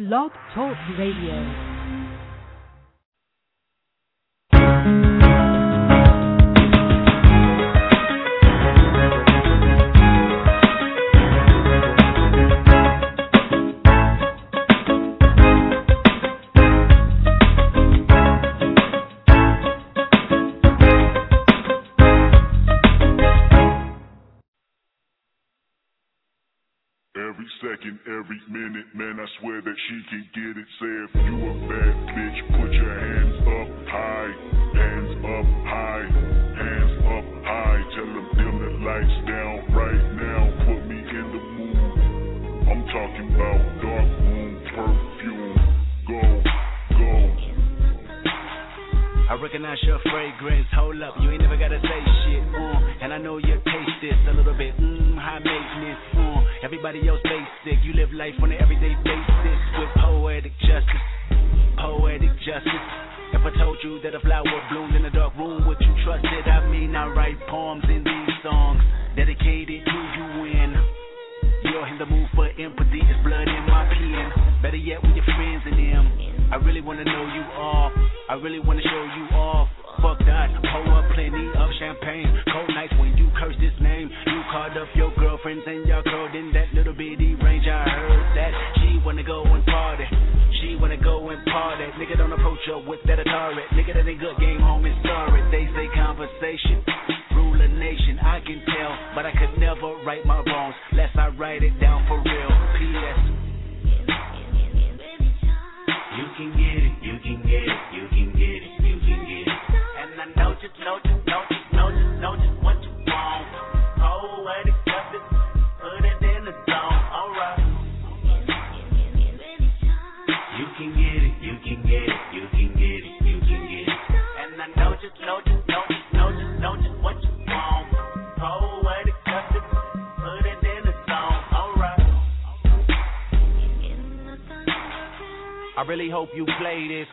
Blog Talk Radio. She can get it. Say if you a bad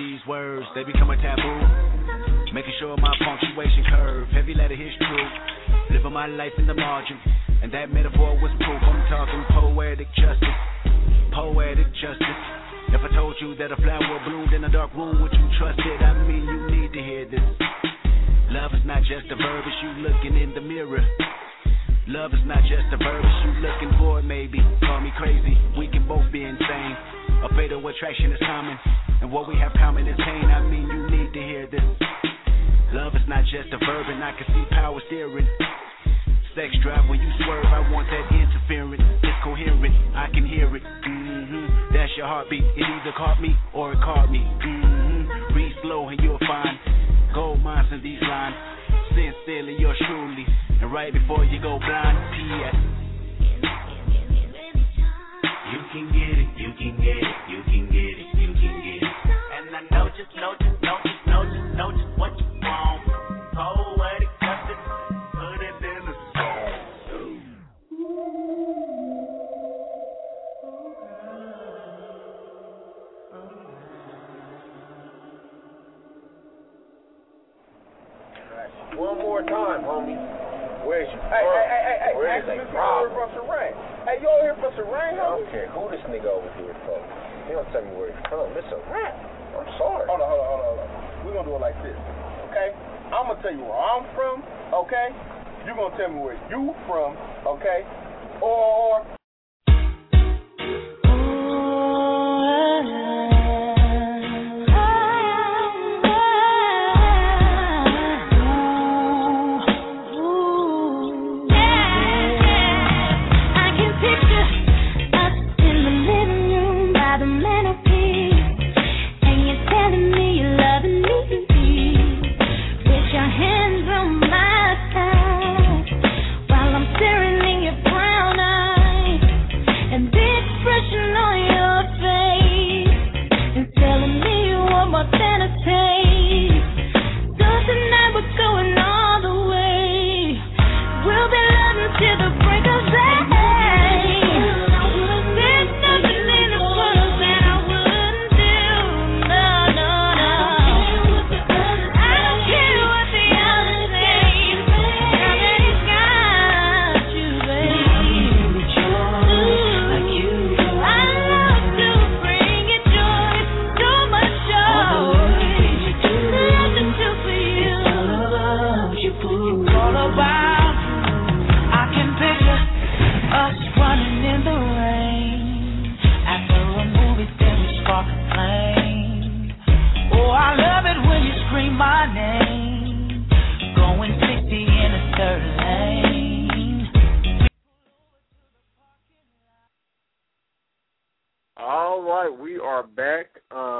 these words, they become a taboo. Making sure my punctuation curve, heavy letter hits true. Living my life in the margin, and that metaphor was proof. I'm talking poetic justice, poetic justice. If I told you that a flower bloomed in a dark room, would you trust it? I mean, you need to hear this. Love is not just a verb, it's you looking in the mirror. Love is not just a verb, it's you looking for it, maybe. Call me crazy, we can both be insane. A fatal attraction is common, and what we have common is pain. I mean, you need to hear this. Love is not just a verb, and I can see power steering. Sex drive when you swerve, I want that interference. It's coherent, I can hear it. Mm-hmm. That's your heartbeat. It either caught me or it caught me. Mm-hmm. Read slow and you'll find gold mines in these lines. Sincerely, yours truly. And right before you go blind, P.S. You can get it, you can get it, you can get it, you can get it. And I know just, know just, know just, know just, know just what you want. Poetic justice, put it in the song. one more time, homie. Where's you Hey, hey, hey, hey, hey, Where is actually, they this nigga over from? from Serene. Hey, you over here for from Serene, I don't care who this nigga over here from. He don't tell me where he's from. It's a rap. I'm sorry. Hold on, hold on, hold on, hold on. We're gonna do it like this, okay? I'm gonna tell you where I'm from, okay? You're gonna tell me where you from, okay? Or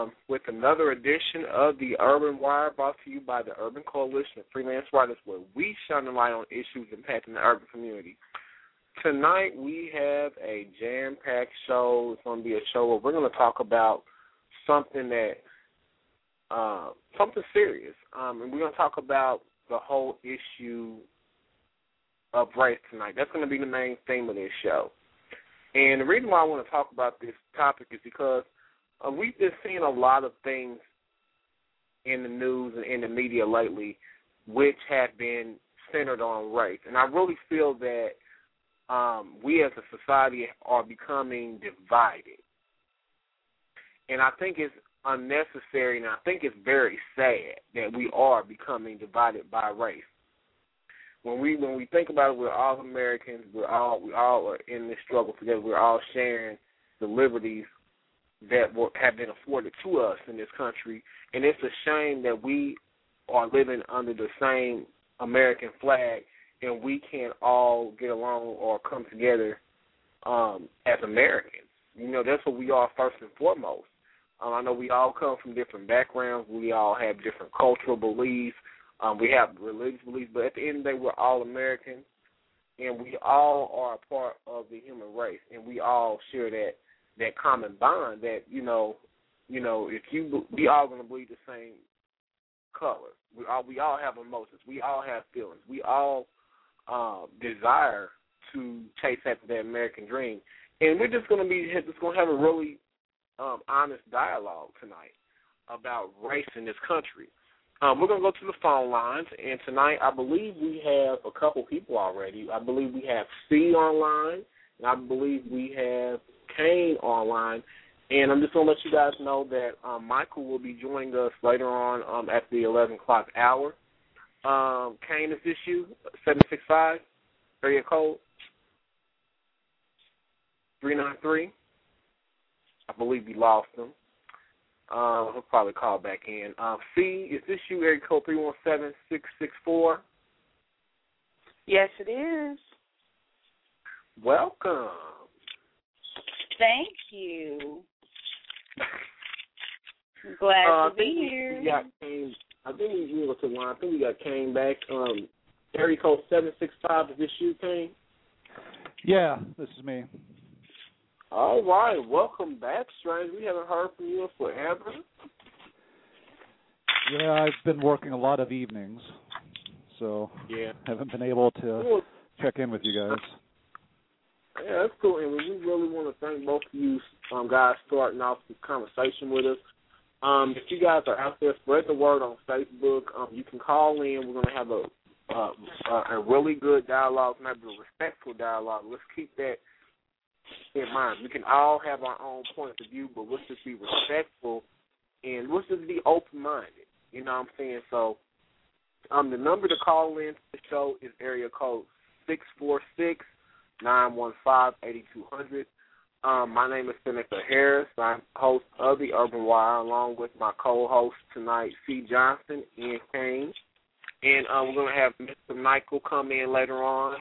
um, with another edition of the Urban Wire, brought to you by the Urban Coalition of Freelance Writers, where we shine the light on issues impacting the urban community. Tonight we have a jam-packed show. It's going to be a show where we're going to talk about something that, uh, something serious, um, and we're going to talk about the whole issue of race tonight. That's going to be the main theme of this show. And the reason why I want to talk about this topic is because uh, we've been seeing a lot of things in the news and in the media lately which have been centered on race. And I really feel that um, we as a society are becoming divided. And I think it's unnecessary and I think it's very sad that we are becoming divided by race when we when we think about it, we're all Americans. We're all we all are in this struggle together. We're all sharing the liberties that were, have been afforded to us in this country, and it's a shame that we are living under the same American flag, and we can't all get along or come together um, as Americans. You know, that's what we are first and foremost. Um, I know we all come from different backgrounds. We all have different cultural beliefs. Um, we have religious beliefs, but at the end of the day, we're all Americans, and we all are a part of the human race, and we all share that that common bond. That you know, you know, if you we all gonna bleed the same color. We all we all have emotions. We all have feelings. We all uh, desire to chase after that American dream, and we're just gonna be just gonna have a really um, honest dialogue tonight about race in this country. Um, we're going to go to the phone lines, and tonight I believe we have a couple people already. I believe we have Cie online, and I believe we have Kane online. And I'm just going to let you guys know that um, Michael will be joining us later on um, at the 11 o'clock hour. Um, Kane, is this you? 765, area code 393. I believe we lost him. Uh, he'll probably call back in. Um, Cie, is this you? Area code three one seven six six four. Yes, it is. Welcome. Thank you. I'm glad Uh, to be think we- here. We got Kane. I think we we go to line. I think we got Kane back. Um, area code seven six five. Is this you, Kane? Yeah, this is me. All right, welcome back, strange. We haven't heard from you in forever. Yeah, I've been working a lot of evenings, so Yeah. haven't been able to Well, check in with you guys. Yeah, that's cool. And we really want to thank both of you um, guys starting off this conversation with us. Um, if you guys are out there, spread the word on Facebook. Um, you can call in. We're going to have a uh, a really good dialogue, not a respectful dialogue. Let's keep that in mind. We can all have our own points of view, but let's just be respectful and let's just be open minded. You know what I'm saying? So um the number to call in to the show is area code six four six nine one five eighty two hundred. Um, my name is Senica Harris. I'm host of the Urban Wire, along with my co-host tonight, Cie Johnson and Kane. And um, we're going to have Mr. Michael come in later on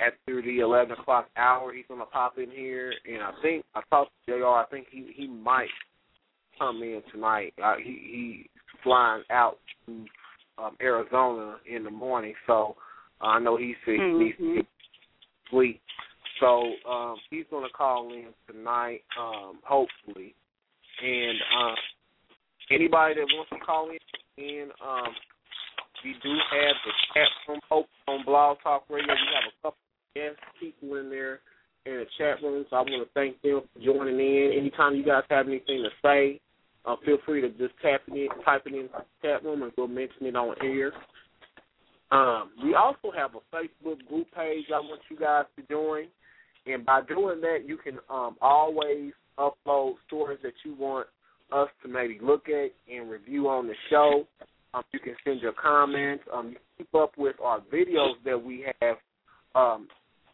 after the 11 o'clock hour. He's going to pop in here, and I think I talked to Jr. I think he he might come in tonight. Uh, he he's flying out to um, Arizona in the morning, so uh, I know he said he needs to sleep. So um, he's going to call in tonight, um, hopefully. And uh, anybody that wants to call in, and um, we do have the chat room open on Blog Talk Radio. We have a couple of guest people in there in the chat room, so I want to thank them for joining in. Anytime you guys have anything to say, uh, feel free to just tap it in, type it in the chat room, and we'll mention it on air. Um, we also have a Facebook group page I want you guys to join. And by doing that, you can um, always upload stories that you want us to maybe look at and review on the show. Um, you can send your comments. Um, you keep up with our videos that we have um,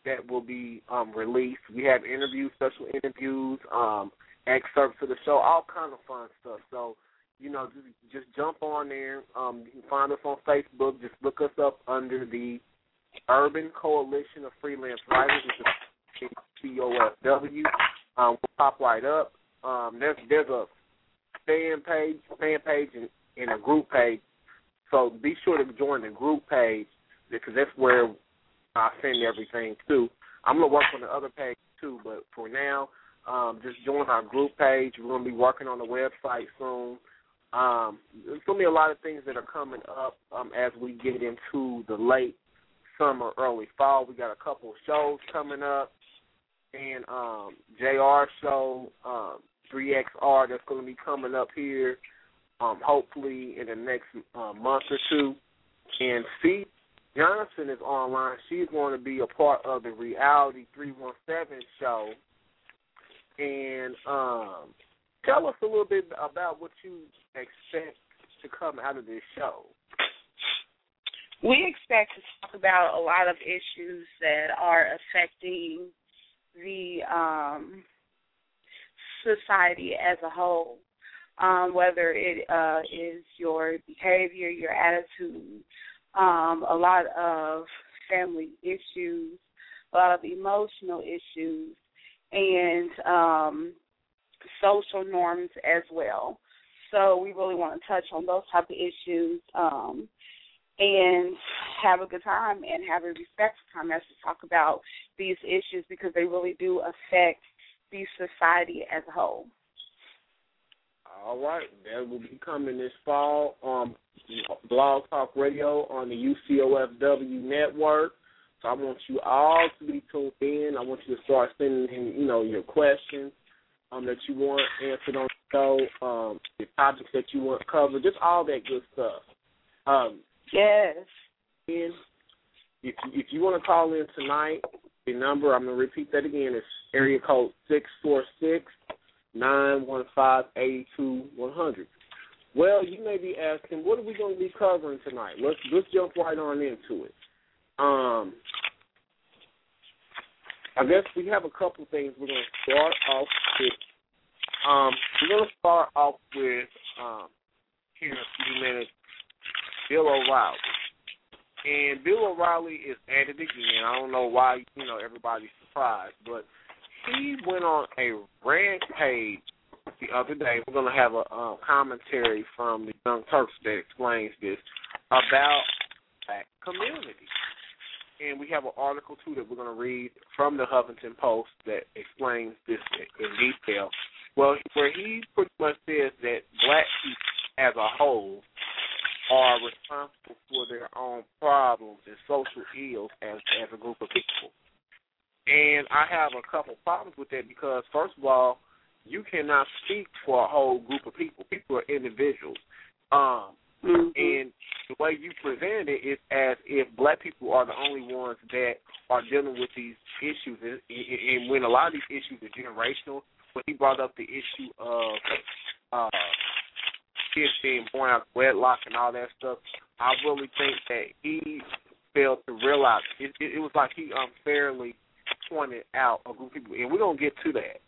that will be um, released. We have interviews, special interviews, um, excerpts of the show, all kind of fun stuff. So, you know, just, just jump on there. Um, you can find us on Facebook. Just look us up under the Urban Coalition of Freelance Writers. It's COFW. Um, we'll pop right up. Um, there's there's a fan page, fan page, and, and a group page. So be sure to join the group page because that's where I send everything to. I'm gonna work on the other page too, but for now, um, just join our group page. We're gonna be working on the website soon. Um, there's gonna be a lot of things that are coming up um, as we get into the late summer, early fall. We got a couple shows coming up, and um, JR show, um, 3XR that's to be coming up here, um, hopefully in the next uh, month or two. And Cie Johnson is online. She's going to be a part of the Reality 317 show. And um, tell us a little bit about what you expect to come out of this show. We expect to talk about a lot of issues that are affecting the um, society as a whole, um, whether it uh, is your behavior, your attitude, um, a lot of family issues, a lot of emotional issues, and um, social norms as well. So we really want to touch on those type of issues um, and have a good time and have a respectful time as we talk about these issues because they really do affect the society as a whole. All right, that will be coming this fall on Blog Talk Radio on the UCOFW network. So I want you all to be tuned in. I want you to start sending in, you know, your questions um, that you want answered on the show, um, the topics that you want covered, just all that good stuff. Um, yes. And if if you want to call in tonight, the number I'm gonna repeat that again is area code six four six nine one five eighty two one hundred. Well, you may be asking, what are we going to be covering tonight? Let's let's jump right on into it. Um, I guess we have a couple things we're going to start off with. Um, we're going to start off with um, here in a few minutes, Bill O'Reilly. And Bill O'Reilly is at it again. I don't know why, you know, everybody's surprised, but he went on a rampage the other day. We're going to have a uh, commentary from the Young Turks that explains this about black community. And we have an article too that we're going to read from the Huffington Post that explains this in detail. Well, where he pretty much says that black people as a whole are responsible for their own problems and social ills as as a group of people. And I have a couple problems with that because first of all, you cannot speak for a whole group of people. People are individuals. Um mm-hmm. and the way you presented it is as if black people are the only ones that are dealing with these issues, and, and when a lot of these issues are generational. When he brought up the issue of uh, kids being born out of wedlock and all that stuff, I really think that he failed to realize it, it, it was like he unfairly pointed out a group of people, and we're gonna get to that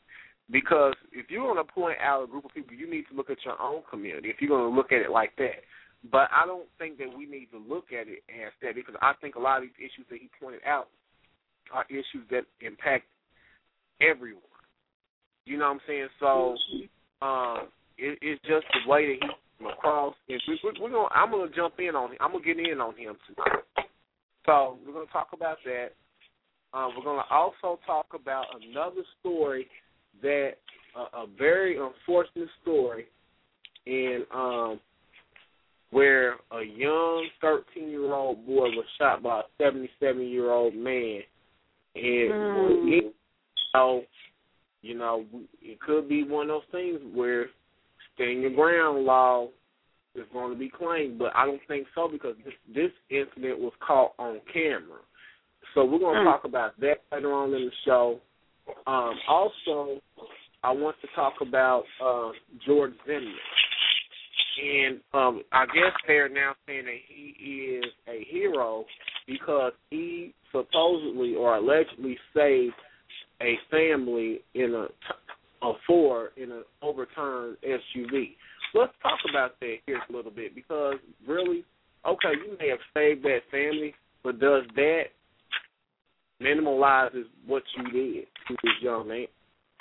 because if you're gonna point out a group of people, you need to look at your own community. If you're gonna look at it like that, but I don't think that we need to look at it as that because I think a lot of these issues that he pointed out are issues that impact everyone. You know what I'm saying? So um, it, it's just the way that he came across. And we, we, we're gonna, I'm gonna jump in on him. I'm gonna get in on him tonight. So we're gonna talk about that. Uh, we're gonna also talk about another story that uh, a very unfortunate story, and um, where a young 13 year old boy was shot by a 77 year old man. And, Mm. you know, you know, it could be one of those things where stand your ground law is going to be claimed, but I don't think so because this this incident was caught on camera. So we're going to Mm. talk about that later on in the show. Um, also, I want to talk about uh, George Zimmerman. And um, I guess they're now saying that he is a hero because he supposedly or allegedly saved a family in a a Ford in an overturned SUV. Let's talk about that here a little bit because really, okay, you may have saved that family, but does that minimalizes what you did to this young man,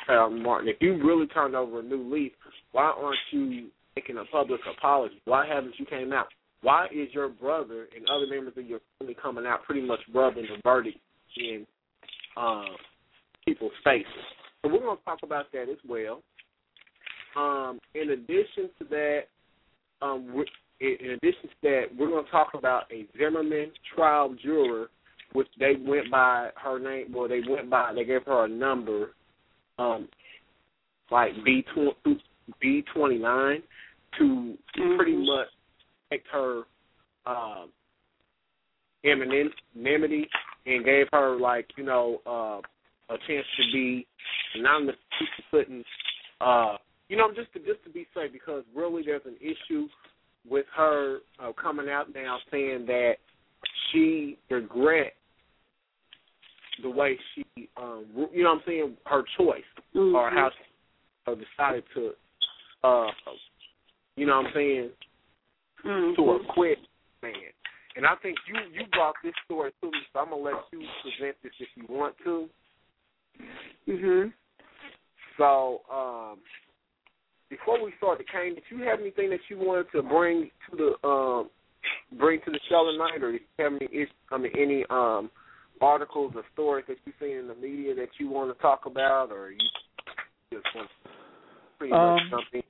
uh, Martin? If you really turned over a new leaf, why aren't you making a public apology? Why haven't you came out? Why is your brother and other members of your family coming out pretty much rubbing the verdict in uh, people's faces? So we're going to talk about that as well. Um, in addition to that, um, in addition to that, we're going to talk about a Zimmerman trial juror, which they went by her name. Well, they went by. They gave her a number, um, like B B twenty nine, to pretty Mhm. much protect her um, anonymity and gave her like you know uh, a chance to be anonymous. Couldn't, uh, you know, just to just to be safe because really there's an issue with her uh, coming out now saying that she regret the way she, um, you know, what I'm saying her choice Mm-hmm. or how she uh, decided to, uh, you know, what I'm saying Mhm. to acquit man. And I think you you brought this story to me, so I'm gonna let you present this if you want to. Mhm. So, um, before we start the Kane, did you have anything that you wanted to bring to the um, bring to the show tonight, or did you have any is- I mean any um, articles or stories that you've seen in the media that you want to talk about, or you just want to pretty much Um, something?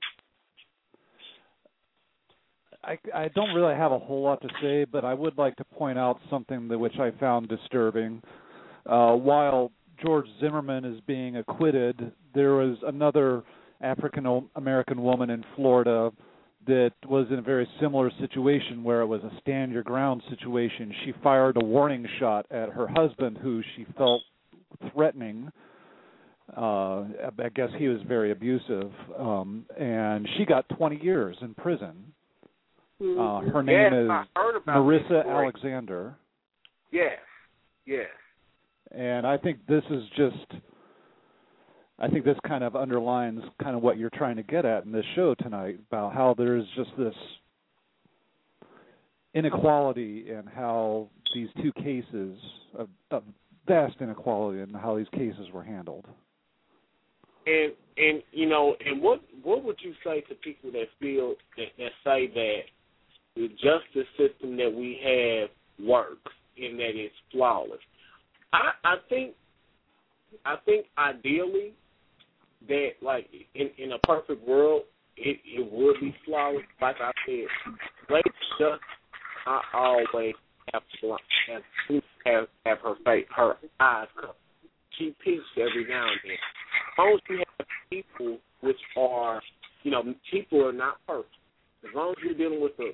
I, I don't really have a whole lot to say, but I would like to point out something that which I found disturbing. Uh, while George Zimmerman is being acquitted, there was another African American woman in Florida that was in a very similar situation where it was a stand your ground situation. She fired a warning shot at her husband, who she felt threatening. Uh, I guess he was very abusive, um, and she got 20 years in prison. Uh, her name yes, is I heard about this Marissa. Alexander, Yes, yes. and I think this is just. I think this kind of underlines kind of what you're trying to get at in this show tonight about how there's just this inequality in how these two cases of, of vast inequality in how these cases were handled. And and you know, and what what would you say to people that feel that, that say that the justice system that we have works and that it's flawless? I I think I think ideally that like in in a perfect world it it would be flawless. Like I said, lady just not always have have have have her face her eyes covered. She peeks every now and then. As long as you have people which are, you know, people are not perfect. As long as you're dealing with a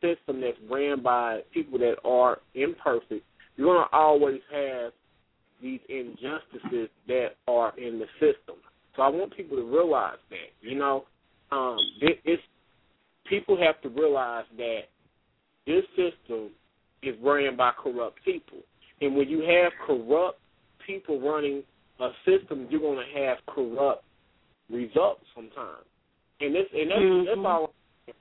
system that's ran by people that are imperfect, you're going to always have these injustices that are in the system. So I want people to realize that. You know, um, it, it's people have to realize that this system is ran by corrupt people, and when you have corrupt people running a system, you're going to have corrupt results sometimes. And this and that's, Mhm. that's all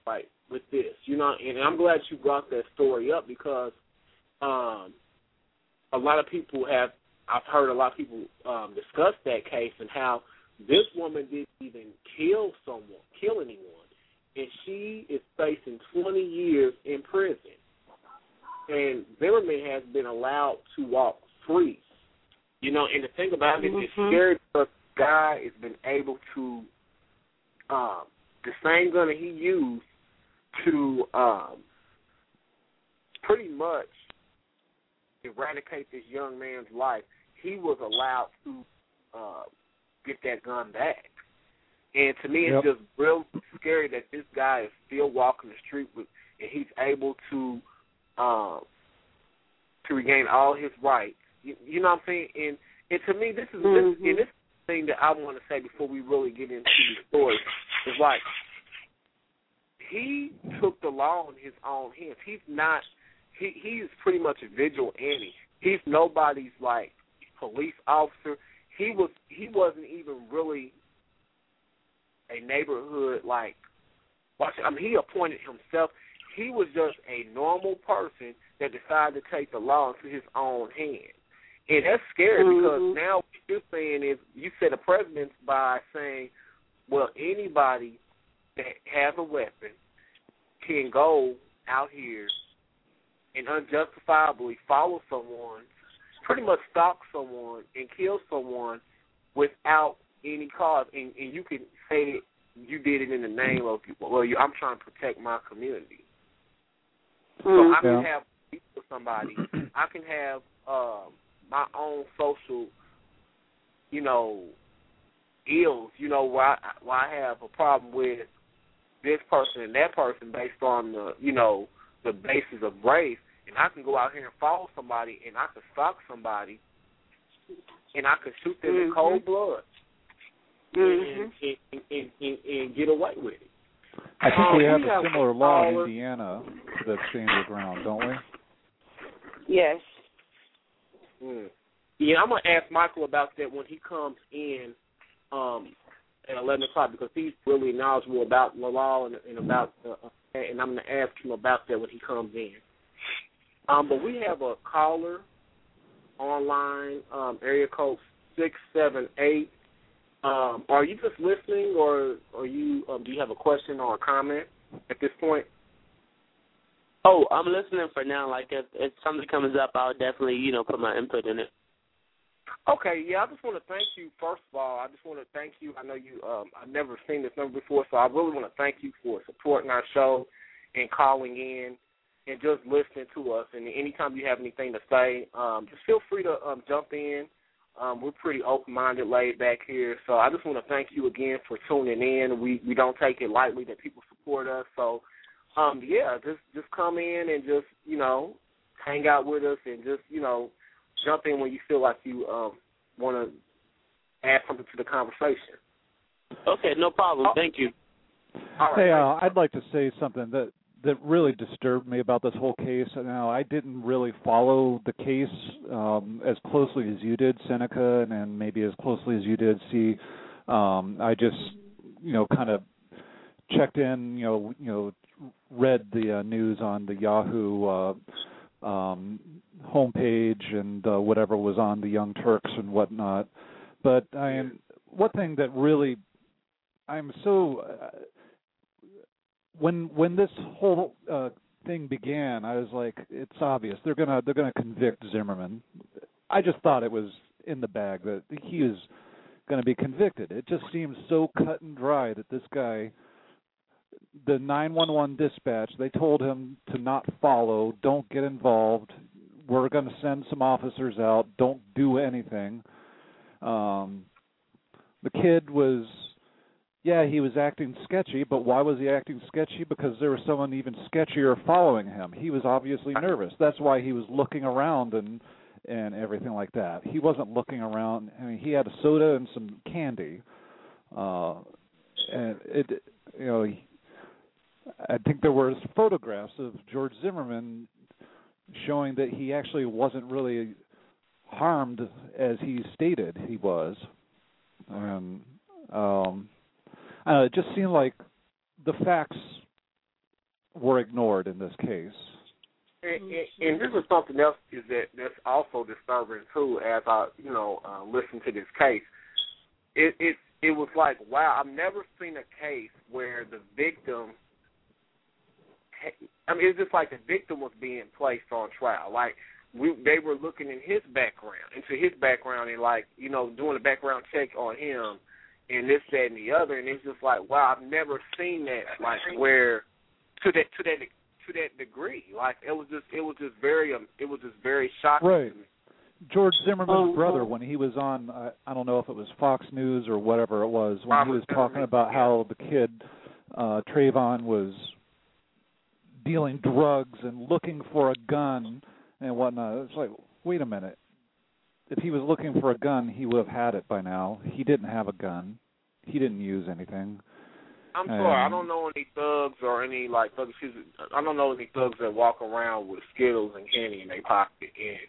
right with this, you know. And I'm glad you brought that story up because um, a lot of people have. I've heard a lot of people um, discuss that case and how this woman didn't even kill someone, kill anyone, and she is facing 20 years in prison. And Zimmerman has been allowed to walk free. You know, and the thing about it, it's Mhm. scary because the guy has been able to um the same gun that he used to um pretty much eradicate this young man's life, he was allowed to uh get that gun back. And to me it's Yep. just real scary that this guy is still walking the street with and he's able to um to regain all his rights. You, you know what I'm saying? And and to me this is this, Mhm. and this thing that I want to say before we really get into the story is like he took the law in his own hands. He's not he he's pretty much a vigilante. He's nobody's like police officer. He was he wasn't even really a neighborhood like watch I mean he appointed himself. He was just a normal person that decided to take the law into his own hands. And that's scary because Mhm. now what you're saying is you set a precedence by saying, well, anybody that has a weapon can go out here and unjustifiably follow someone, pretty much stalk someone and kill someone without any cause, and, and you can say you did it in the name of well, you, I'm trying to protect my community. So I can Yeah. have with somebody. I can have um, my own social, you know, ills. You know, where I, where I have a problem with this person and that person based on the, you know, the basis of race, and I can go out here and follow somebody, and I can stalk somebody, and I can shoot them in Mhm. cold blood, Mhm. and, and, and, and, and get away with it. I think Um, we have we a have similar law in caller. Indiana that stands ground, don't we? Yes. Mm. Yeah, I'm gonna ask Michael about that when he comes in um, at 11 o'clock because he's really knowledgeable about the law and, and about the, uh, and I'm gonna ask him about that when he comes in. Um, but we have a caller online, um, area code six seven eight. Um, are you just listening, or are you? Um, do you have a question or a comment at this point? Oh, I'm listening for now. Like if if something comes up, I'll definitely you know put my input in it. Okay, yeah, I just want to thank you. First of all, I just want to thank you. I know you. Um, I've never seen this number before, so I really want to thank you for supporting our show and calling in and just listening to us. And anytime you have anything to say, um, just feel free to um, jump in. Um, we're pretty open-minded, laid back here. So I just want to thank you again for tuning in. We we don't take it lightly that people support us. So um, yeah, just just come in and just you know hang out with us and just you know jump in when you feel like you um, want to add something to the conversation. Okay, no problem. Oh. Thank you. All right. Hey, uh, I'd like to say something that that really disturbed me about this whole case. Now, I didn't really follow the case um, as closely as you did, Senica, and, and maybe as closely as you did. Cie, um, I just, you know, kind of checked in, you know, you know, read the uh, news on the Yahoo uh, um, homepage and uh, whatever was on the Young Turks and whatnot. But I am one thing that really I'm so uh, when when this whole uh, thing began, I was like, it's obvious they're gonna they're gonna convict Zimmerman. I just thought it was in the bag that he is going to be convicted. It just seems so cut and dry that this guy, the 911 dispatch, they told him to not follow, don't get involved. We're going to send some officers out. Don't do anything. Um, the kid was yeah, he was acting sketchy, but why was he acting sketchy? Because there was someone even sketchier following him. He was obviously nervous. That's why he was looking around and and everything like that. He wasn't looking around. I mean, he had a soda and some candy. Uh and it you know, he, I think there was photographs of George Zimmerman showing that he actually wasn't really harmed as he stated he was. And um it just seemed like the facts were ignored in this case. And, and, and this is something else is that that's also disturbing too. As I, you know, uh, listen to this case, it it it was like, wow, I've never seen a case where the victim. I mean, it's just like the victim was being placed on trial. Like we, they were looking in his background, into his background, and like you know, doing a background check on him, and this, that, and the other, and it's just like, wow, I've never seen that, like where to that to that to that degree. Like it was just it was just very um, it was just very shocking. Right. To me. George Zimmerman's Oh, brother, oh. when he was on, I, I don't know if it was Fox News or whatever it was, when he was talking about how the kid uh Trayvon was dealing drugs and looking for a gun and whatnot. It's like, wait a minute. If he was looking for a gun, he would have had it by now. He didn't have a gun. He didn't use anything. I'm sorry, I don't know any thugs or any like thugs. Excuse me, I don't know any thugs that walk around with Skittles and candy in their pocket and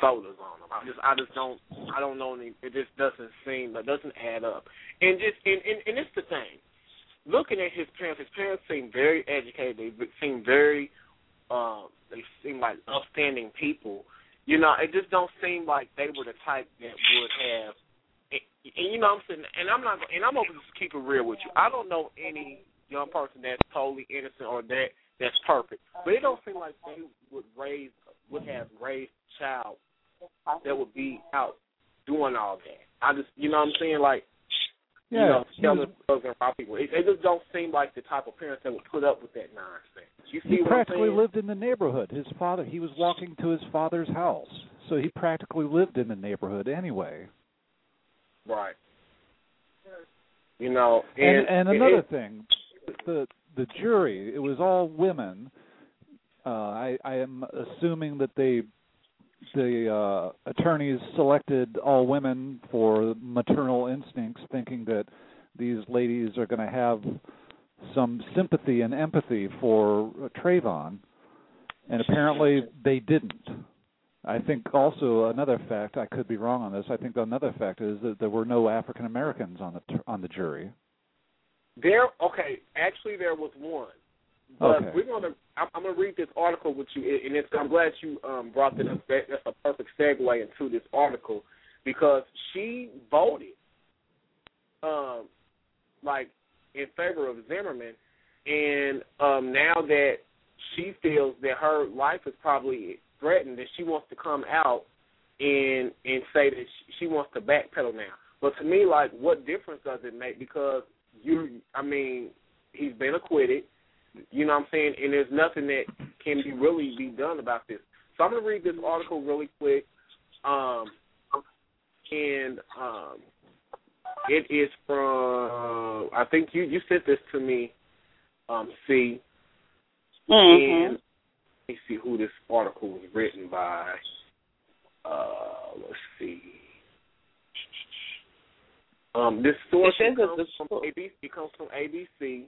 sodas on them. I just, I just don't, I don't know any. It just doesn't seem, it doesn't add up. And just, and and, and it's the thing. Looking at his parents, his parents seem very educated. They seem very, um, they seem like upstanding people. You know, it just don't seem like they were the type that would have and, and you know what I'm saying, and I'm not, and I'm to just keep it real with you. I don't know any young person that's totally innocent or that that's perfect, but it don't seem like they would raise, would have raised a child that would be out doing all that. I just, you know what I'm saying, like, Yeah, you know, he selling was- drugs and rob people. It, they just don't seem like the type of parents that would put up with that nonsense. You see he practically lived in the neighborhood. His father, he was walking to his father's house, so he practically lived in the neighborhood anyway. Right. You know, And and, and another it- thing, the the jury, it was all women. Uh, I I am assuming that they the uh, attorneys selected all women for maternal instincts, thinking that these ladies are going to have some sympathy and empathy for Trayvon, and apparently they didn't. I think also another fact I could be wrong on this. I think another fact is that there were no African Americans on the on the jury. There, okay. Actually, there was one, but Okay. we're gonna. I'm, I'm gonna read this article with you, and it's. I'm glad you um, brought that up. That's a perfect segue into this article because she voted, um, like in favor of Zimmerman, and um, now that she feels that her life is probably threatened, that she wants to come out and and say that she, she wants to backpedal now. But to me, like, what difference does it make? Because you, I mean, he's been acquitted. You know what I'm saying? And there's nothing that can be really be done about this. So I'm gonna read this article really quick. Um, and um, it is from I think you you sent this to me. Um, Cie, Mhm. and let me see who this article was written by. Uh, let's see. Um, this source It comes from ABC. It comes from ABC.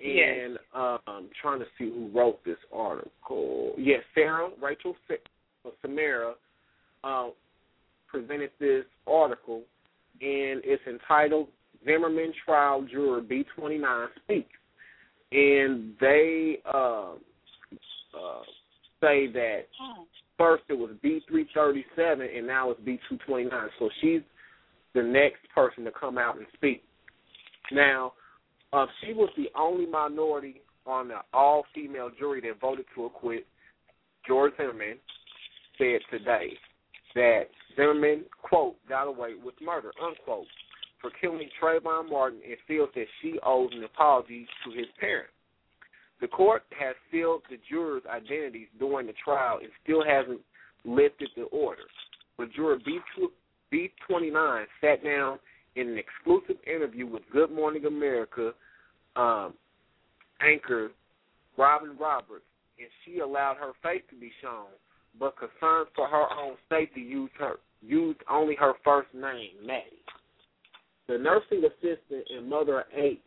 And uh, I'm trying to see who wrote this article. Yes, Sarah Rachel Sa- Samara uh, presented this article, and it's entitled "Zimmerman Trial Juror B29 Speaks," and they uh, uh, say that first it was B337 and now it's B229. So she's the next person to come out and speak. Now, uh, she was the only minority on the all-female jury that voted to acquit George Zimmerman. Said today that Zimmerman quote got away with murder unquote for killing Trayvon Martin and feels that she owes an apology to his parents. The court has sealed the jurors' identities during the trial and still hasn't lifted the order. But juror B2, B29 sat down in an exclusive interview with Good Morning America um, anchor Robin Roberts, and she allowed her face to be shown, but concerns for her own safety used her used only her first name, Maddie. The nursing assistant and mother of eight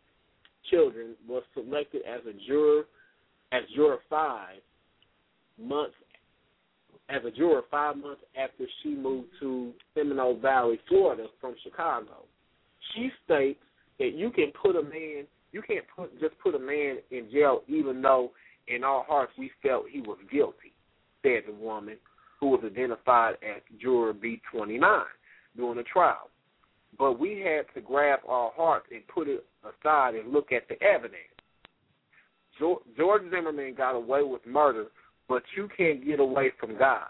children was selected as a juror as juror five months as a juror five months after she moved to Seminole Valley, Florida from Chicago. She states that you can put a man you can't put just put a man in jail even though in our hearts we felt he was guilty, said the woman who was identified as juror B twenty nine during the trial. But we had to grab our hearts and put it aside and look at the evidence. George Zimmerman got away with murder, but you can't get away from God.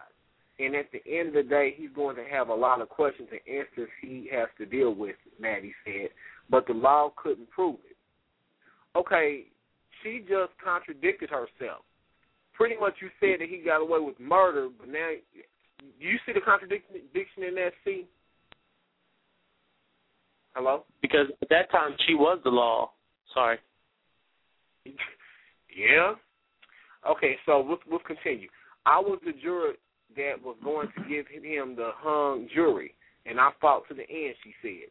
And at the end of the day, he's going to have a lot of questions and answers he has to deal with, Maddie said. But the law couldn't prove it. Okay, she just contradicted herself. Pretty much you said that he got away with murder, but now Do you see the contradiction in that, see? Hello? Because at that time she was the law. Sorry. yeah. Okay, so we'll, we'll continue. I was the juror that was going to give him the hung jury, and I fought to the end, she said.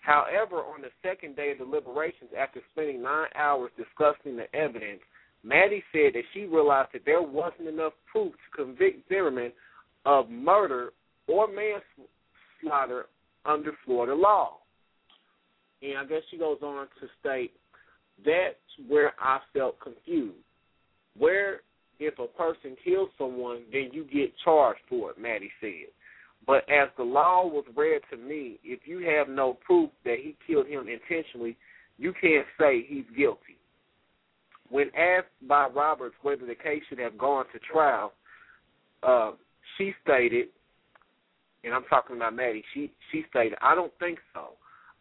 However, on the second day of deliberations, after spending nine hours discussing the evidence, Maddie said that she realized that there wasn't enough proof to convict Zimmerman of murder or manslaughter under Florida law. And I guess she goes on to state that's where I felt confused. Where if a person kills someone, then you get charged for it, Maddie said. But as the law was read to me, if you have no proof that he killed him intentionally, you can't say he's guilty. When asked by Roberts whether the case should have gone to trial, uh, she stated, and I'm talking about Maddie, she she stated, I don't think so.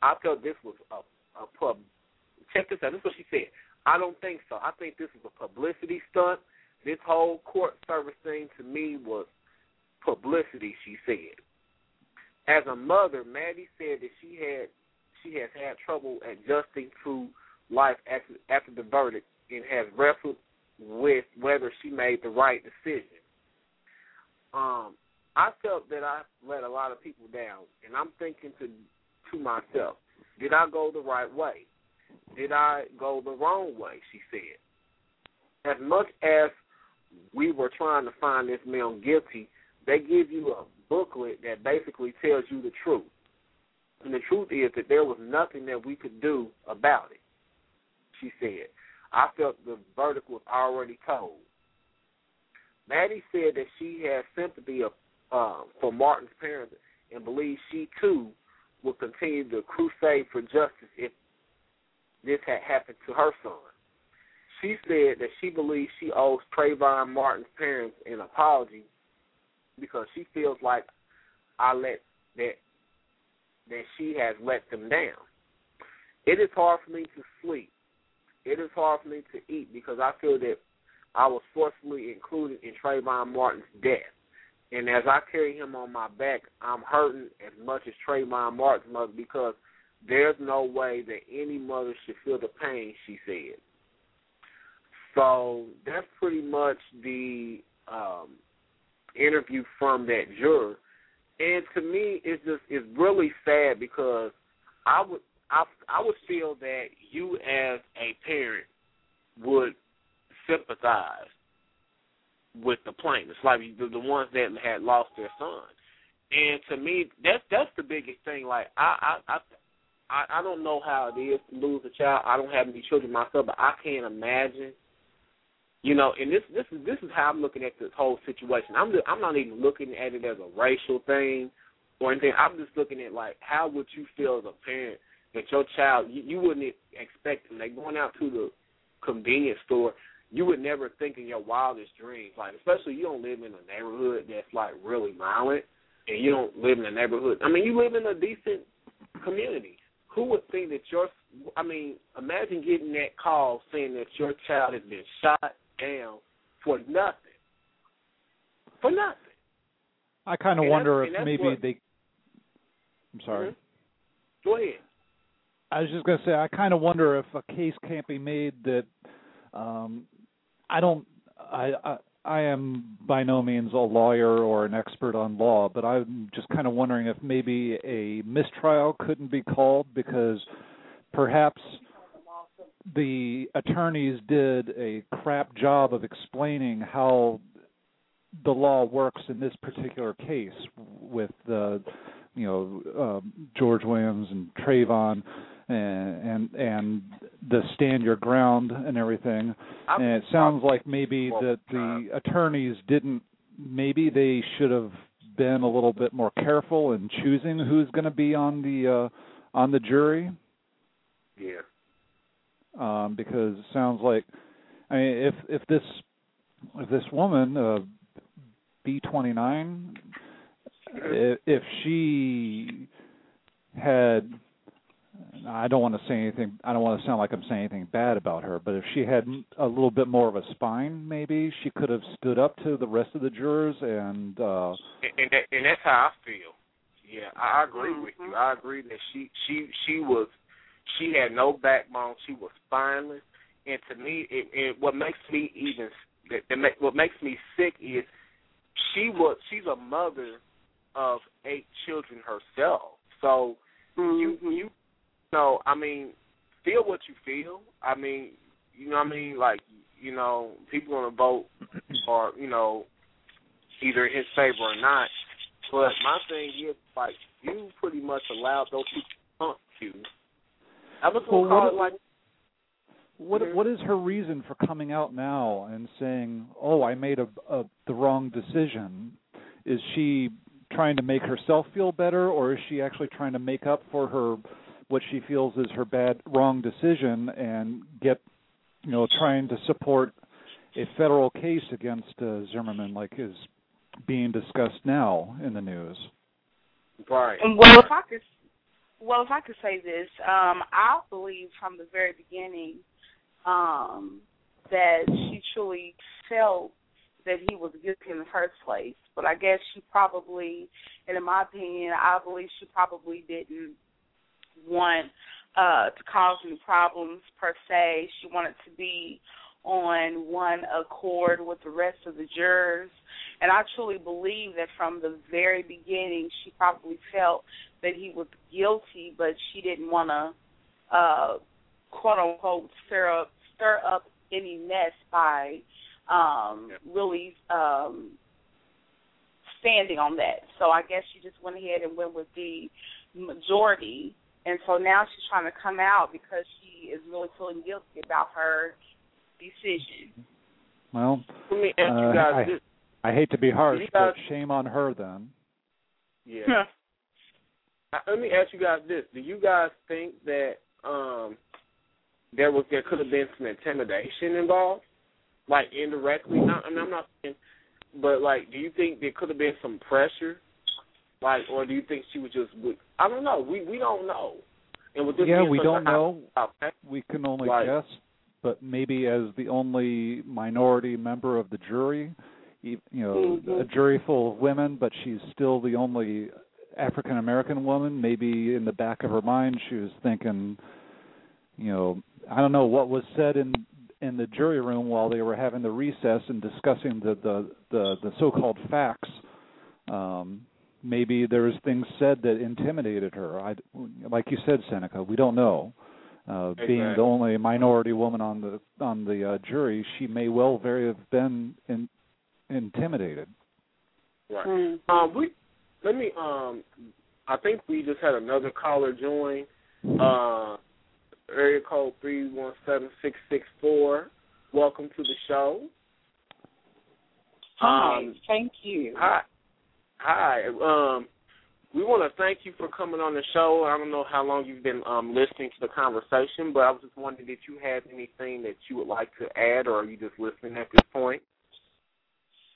I felt this was a, a pub. Check this out. This is what she said. I don't think so. I think this is a publicity stunt. This whole court service thing to me was publicity. She said. As a mother, Maddie said that she had she has had trouble adjusting to life after after the verdict and has wrestled with whether she made the right decision. Um, I felt that I let a lot of people down, and I'm thinking to to myself, did I go the right way? Did I go the wrong way? She said. As much as we were trying to find this man guilty, they give you a booklet that basically tells you the truth. And the truth is that there was nothing that we could do about it, she said. I felt the verdict was already told. Maddie said that she has sympathy of, uh, for Martin's parents and believes she too will continue the crusade for justice if this had happened to her son. She said that she believes she owes Trayvon Martin's parents an apology because she feels like I let that that she has let them down. It is hard for me to sleep. It is hard for me to eat because I feel that I was forcibly included in Trayvon Martin's death. And as I carry him on my back, I'm hurting as much as Trayvon Martin's mother because there's no way that any mother should feel the pain, she said. So that's pretty much the um, interview from that juror. And to me, it's just it's really sad because I would I I would feel that you as a parent would sympathize with the plaintiffs, like the, the ones that had lost their son. And to me, that's that's the biggest thing. Like I I I I don't know how it is to lose a child. I don't have any children myself, but I can't imagine you know, and this this is this is how I'm looking at this whole situation. I'm I'm not even looking at it as a racial thing or anything. I'm just looking at like how would you feel as a parent that your child you, you wouldn't expect them like going out to the convenience store. You would never think in your wildest dreams, like especially you don't live in a neighborhood that's like really violent, and you don't live in a neighborhood. I mean, you live in a decent community. Who would think that your I mean, imagine getting that call saying that your child has been shot down for nothing. For nothing. I kind of wonder if maybe what, they. I'm sorry. Mm-hmm. Go ahead. I was just going to say, I kind of wonder if a case can't be made that um, I don't. I, I I am by no means a lawyer or an expert on law, but I'm just kind of wondering if maybe a mistrial couldn't be called because perhaps the attorneys did a crap job of explaining how the law works in this particular case with the you know um, George Williams and Trayvon and and and the stand your ground and everything. And it sounds like maybe that the attorneys didn't. Maybe they should have been a little bit more careful in choosing who's going to be on the uh, on the jury. Yeah. Um, because it sounds like, I mean, if if this if this woman uh, B twenty nine, if she had I don't want to say anything. I don't want to sound like I'm saying anything bad about her, but if she had a little bit more of a spine, maybe she could have stood up to the rest of the jurors and. uh And, and, that, and that's how I feel. Yeah, I agree mm-hmm. with you. I agree that she she she was she had no backbone. She was spineless, and to me, it, it what makes me even that, that make, what makes me sick is she was she's a mother of eight children herself. So mm-hmm. you you know, I mean, feel what you feel. I mean, you know what I mean? Like, you know, people gonna vote or, you know, either in his favor or not. But my thing is like you pretty much allowed those people to hunt you. I was gonna well, call what, it like what mm-hmm. what is her reason for coming out now and saying, "Oh, I made a, a the wrong decision"? Is she trying to make herself feel better, or is she actually trying to make up for her what she feels is her bad wrong decision and get you know trying to support a federal case against uh, Zimmerman like is being discussed now in the news. Right. Well, if I could, well, if I could say this, um, I believe from the very beginning um, that she truly felt that he was guilty in the first place. But I guess she probably, and in my opinion, I believe she probably didn't want uh, to cause any problems per se. She wanted to be on one accord with the rest of the jurors. And I truly believe that from the very beginning, she probably felt that he was guilty, but she didn't want to, uh, quote unquote, stir up stir up any mess by um, really um, standing on that. So I guess she just went ahead and went with the majority and so now she's trying to come out because she is really feeling guilty about her decision. Well, Let me ask you uh, guys I, this. I hate to be harsh, you guys- but shame on her then. Yeah. Let me ask you guys this: Do you guys think that um there was there could have been some intimidation involved, like indirectly? Not, I mean, I'm not saying, but like, do you think there could have been some pressure like, or do you think she was just? I don't know. We we don't know. And with this yeah, we don't know. We can only Right. guess. But maybe as the only minority member of the jury, you know, Mhm. a jury full of women, but she's still the only African American woman. Maybe in the back of her mind, she was thinking, you know, I don't know what was said in in the jury room while they were having the recess and discussing the the the, the so-called facts. Um, maybe there was things said that intimidated her. I, like you said, Senica, we don't know. Uh, Exactly. Being the only minority woman on the on the uh, jury, she may well very have been in, intimidated. Right. Um, we let me. Um, I think we just had another caller join. Uh, area code three one seven six six four. Welcome to the show. Hi, Um, thank you. Hi. Hi. Um, we want to thank you for coming on the show. I don't know how long you've been um, listening to the conversation, but I was just wondering if you had anything that you would like to add, or are you just listening at this point?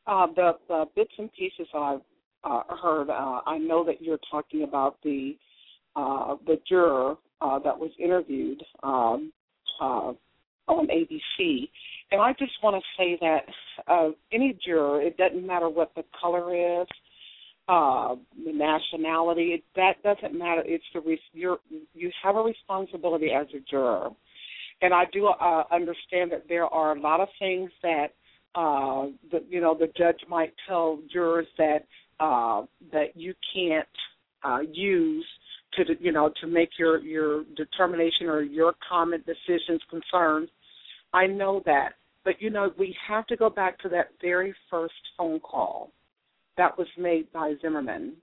Uh, the, the bits and pieces I've uh, heard, uh, I know that you're talking about the uh, the juror uh, that was interviewed um, uh, on ABC, and I just want to say that uh, any juror, it doesn't matter what the color is, the nationality. It, that doesn't matter. It's the you're, you have a responsibility as a juror, and I do understand that there are a lot of things that uh, the you know the judge might tell jurors that uh, that you can't uh, use to you know to make your your determination or your comment decisions concerns. I know that, but you know we have to go back to that very first phone call that was made by Zimmerman.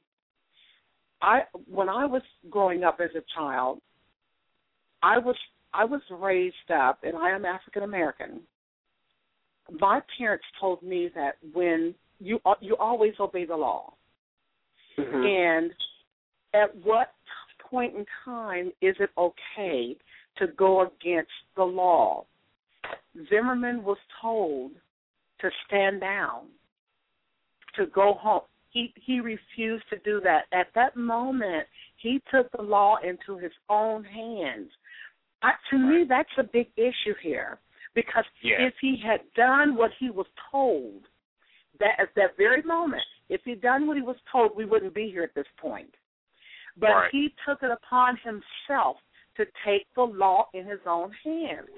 I when I was growing up as a child, I was I was raised up, and I am African American. My parents told me that when you you always obey the law, Mm-hmm. and at what point in time is it okay to go against the law? Zimmerman was told to stand down, to go home. He he refused to do that. At that moment, he took the law into his own hands. I, to me, that's a big issue here because Yeah. if he had done what he was told, that at that very moment, if he'd done what he was told, we wouldn't be here at this point. But Right. he took it upon himself to take the law in his own hand.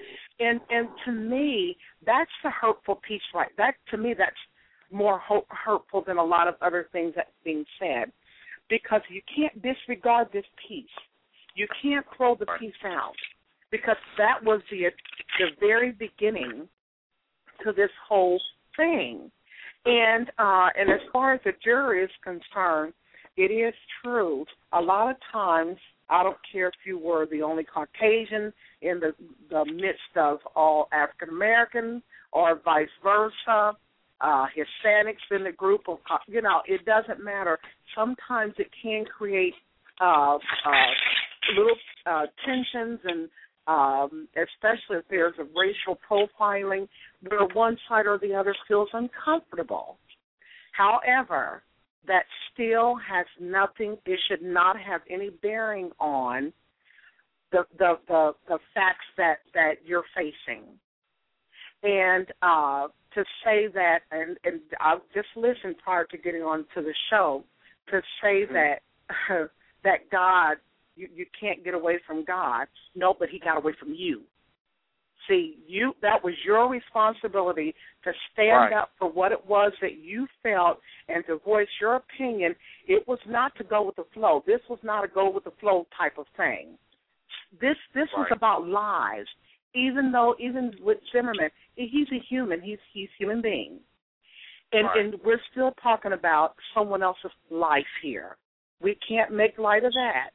And and to me, that's the hurtful piece right. That to me that's more hurtful than a lot of other things that's being said. Because you can't disregard this piece. You can't throw the piece out. Because that was the the very beginning to this whole thing. And uh, and as far as the jury is concerned, it is true. A lot of times, I don't care if you were the only Caucasian in the the midst of all African Americans, or vice versa, uh, Hispanics in the group of you know, it doesn't matter. Sometimes it can create uh, uh, little uh, tensions and um, especially if there's a racial profiling where one side or the other feels uncomfortable. However, that still has nothing. It should not have any bearing on the the the, the facts that that you're facing. And uh, to say that, and, and I just listened prior to getting on to the show to say that that God, you, you can't get away from God. No, but He got away from you. See, you that was your responsibility to stand Right. up for what it was that you felt and to voice your opinion. It was not to go with the flow. This was not a go with the flow type of thing. This this was about lives. Even though even with Zimmerman, he's a human. He's he's a human being. And Right. and we're still talking about someone else's life here. We can't make light of that.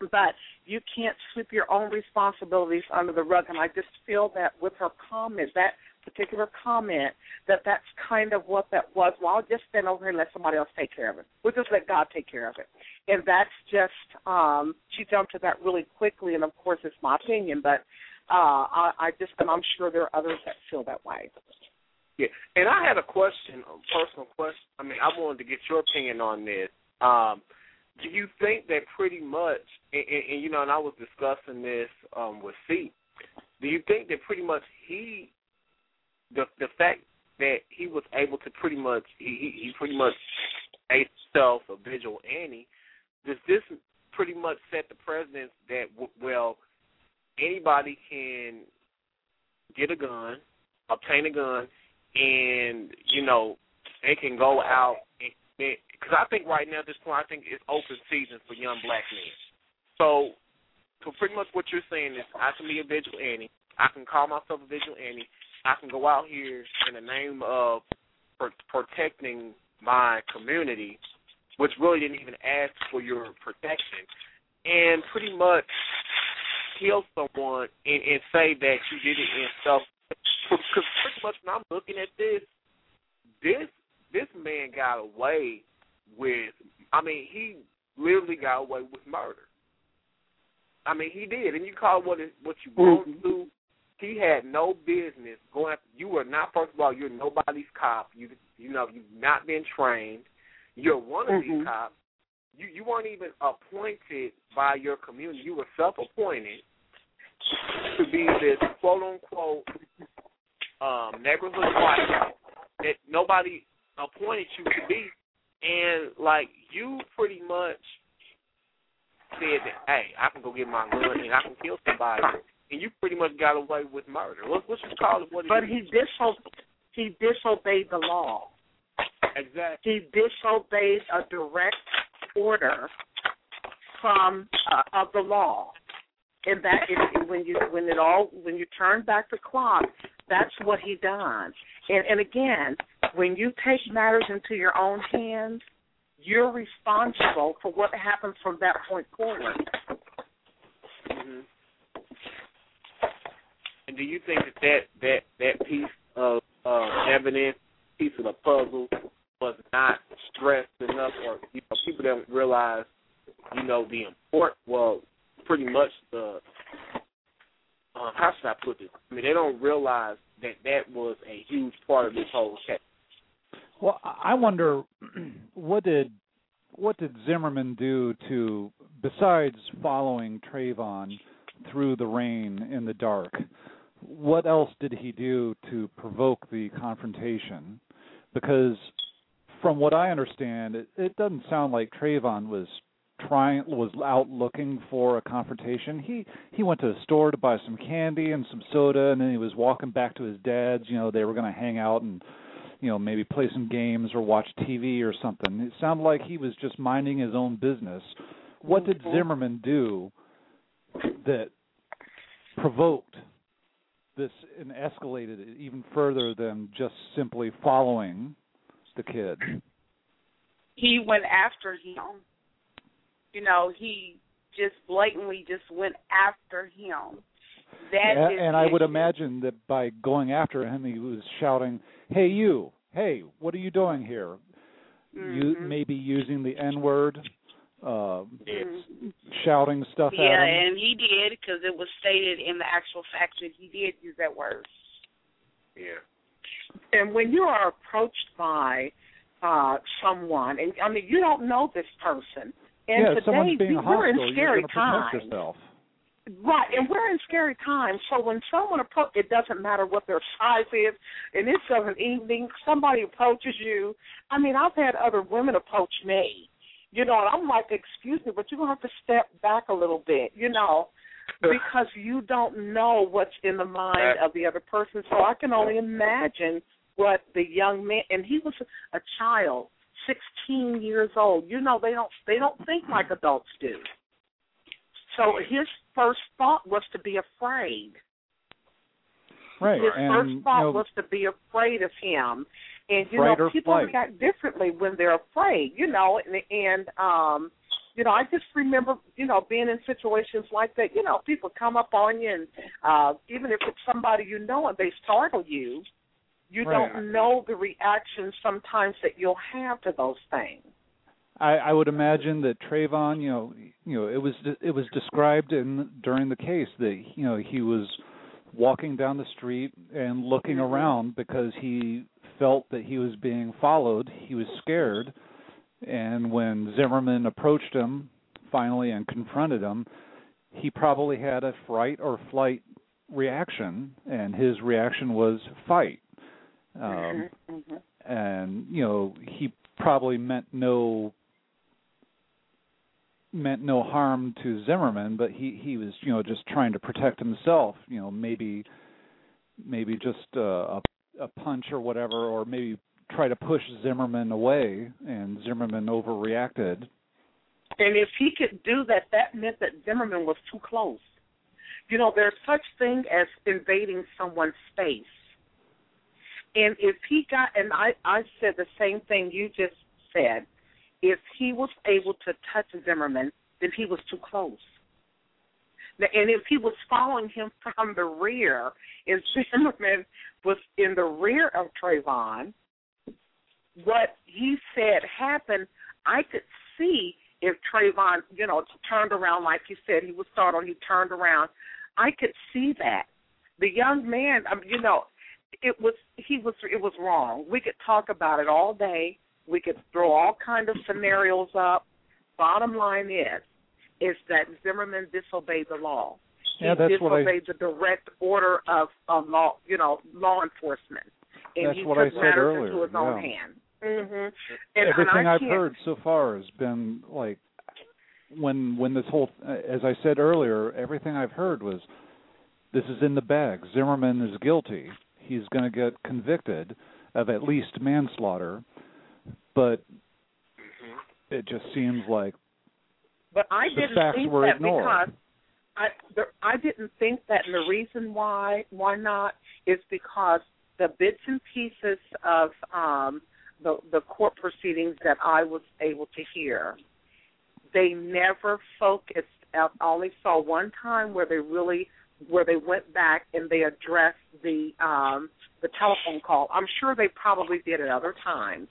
But you can't sweep your own responsibilities under the rug. And I just feel that with her comment, that particular comment, that that's kind of what that was. Well, I'll just stand over here and let somebody else take care of it. We'll just let God take care of it. And that's just, um, she jumped to that really quickly. And of course, it's my opinion, but uh, I, I just, and I'm sure there are others that feel that way. Yeah, and I had a question, a personal question. I mean, I wanted to get your opinion on this. Um, do you think that pretty much, and, and, and you know, and I was discussing this um, with Cie. Do you think that pretty much he, the the fact that he was able to pretty much, he he, pretty much made himself a vigilante. Does this pretty much set the precedence that well, anybody can get a gun, obtain a gun, and you know they can go out and because I think right now at this point I think it's open season for young black men. So, so pretty much what you're saying is I can be a vigilante. I can call myself a vigilante. I can go out here in the name of pro- protecting my community, which really didn't even ask for your protection, and pretty much kill someone and, and say that you did it in self. Because pretty much when I'm looking at this, this this man got away with. I mean, he literally got away with murder. I mean, he did, and you call what it, what you want to. He had no business going. After, you were not. First of all, you're nobody's cop. You you know you've not been trained. You're one of these cops. You you weren't even appointed by your community. You were self-appointed to be this quote unquote um, neighborhood watch that nobody appointed you to be. And like you pretty much said that, hey, I can go get my gun and I can kill somebody, and you pretty much got away with murder. Just call it what it But he diso- he disobeyed the law. exactly. He disobeyed a direct order from uh, of the law. And that is when you when it all when you turn back the clock, that's what he done. And and again, when you take matters into your own hands, you're responsible for what happens from that point forward. hmm And do you think that that that, that piece of uh, evidence, piece of the puzzle, was not stressed enough, or you know, people don't realize, you know, the import? Well, pretty much the um, how should I put this? I mean, they don't realize that that was a huge part of this whole case. Well, I wonder what did what did Zimmerman do to besides following Trayvon through the rain in the dark? What else did he do to provoke the confrontation? Because from what I understand, it, it doesn't sound like Trayvon was trying was out looking for a confrontation. He he went to the store to buy some candy and some soda, and then he was walking back to his dad's. You know, they were going to hang out and you know maybe play some games or watch TV or something. It sounded like he was just minding his own business. What did mm-hmm. Zimmerman do that provoked this and escalated it even further than just simply following the kid? He went after him. You know, he just blatantly just went after him. That Yeah, is and I would issue. imagine that by going after him, he was shouting, "Hey, you! Hey, what are you doing here?" You Mhm. maybe using the N word, uh, Mhm. shouting stuff Yeah, at him. and he did because it was stated in the actual fact that he did use that word. Yeah. And when you are approached by uh someone, and I mean you don't know this person, and yeah, today if someone's being we- hostile, we're in you're scary going to times. yourself. Right, and we're in scary times. So when someone approach, it doesn't matter what their size is. And it's of an evening, somebody approaches you. I mean, I've had other women approach me. You know, and I'm like, excuse me, but you're gonna have to step back a little bit. You know, because you don't know what's in the mind of the other person. So I can only imagine what the young man, and he was a child, 16 years old. You know, they don't they don't think like adults do. So his first thought was to be afraid. Right, His and first you thought know, was to be afraid of him. And you know, people flight. react differently when they're afraid, you know, and and um you know, I just remember, you know, being in situations like that. You know, people come up on you, and uh, even if it's somebody you know and they startle you, you Right. don't know the reaction sometimes that you'll have to those things. I, I would imagine that Trayvon, you know, you know, it was it was described in during the case that you know he was walking down the street and looking Mhm. around because he felt that he was being followed. He was scared, and when Zimmerman approached him finally and confronted him, he probably had a fright or flight reaction, and his reaction was fight. Um, Mhm. and you know he probably meant no meant no harm to Zimmerman, but he he was you know just trying to protect himself. You know maybe maybe just uh, a a punch or whatever, or maybe try to push Zimmerman away, and Zimmerman overreacted. And if he could do that, that meant that Zimmerman was too close. You know, there's such thing as invading someone's space. And if he got, and I, I said the same thing you just said, if he was able to touch Zimmerman, then he was too close. And if he was following him from the rear, and Zimmerman was in the rear of Trayvon, what he said happened, I could see if Trayvon, you know, turned around like you said, he was startled, he turned around. I could see that. The young man, mean, you know, it was he was it was wrong. We could talk about it all day. We could throw all kind of scenarios up. Bottom line is, is that Zimmerman disobeyed the law. He Yeah, that's what I- disobeyed the direct order of, of law, you know, law enforcement, and That's he what took I said matters earlier, into his own yeah. hand. Mhm. And, Everything and I I've heard so far has been like when when this whole as I said earlier, everything I've heard was this is in the bag. Zimmerman is guilty. He's going to get convicted of at least manslaughter, but it just seems like But I The didn't facts think were that ignored. because I there, I didn't think that, and the reason why why not is because the bits and pieces of um, the the court proceedings that I was able to hear, they never focused. I only saw one time where they really where they went back and they addressed the um, the telephone call. I'm sure they probably did at other times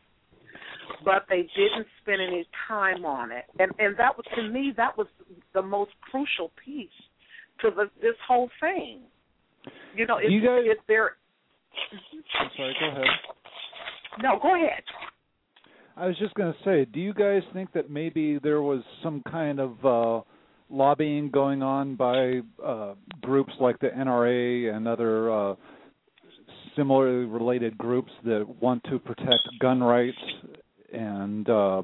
but they didn't spend any time on it. And and that was to me that was the most crucial piece to the, this whole thing. You know, it's, You guys- it's there. I'm sorry, go ahead. No, go ahead. I was just going to say, do you guys think that maybe there was some kind of uh lobbying going on by uh groups like the NRA and other uh similarly related groups that want to protect gun rights and uh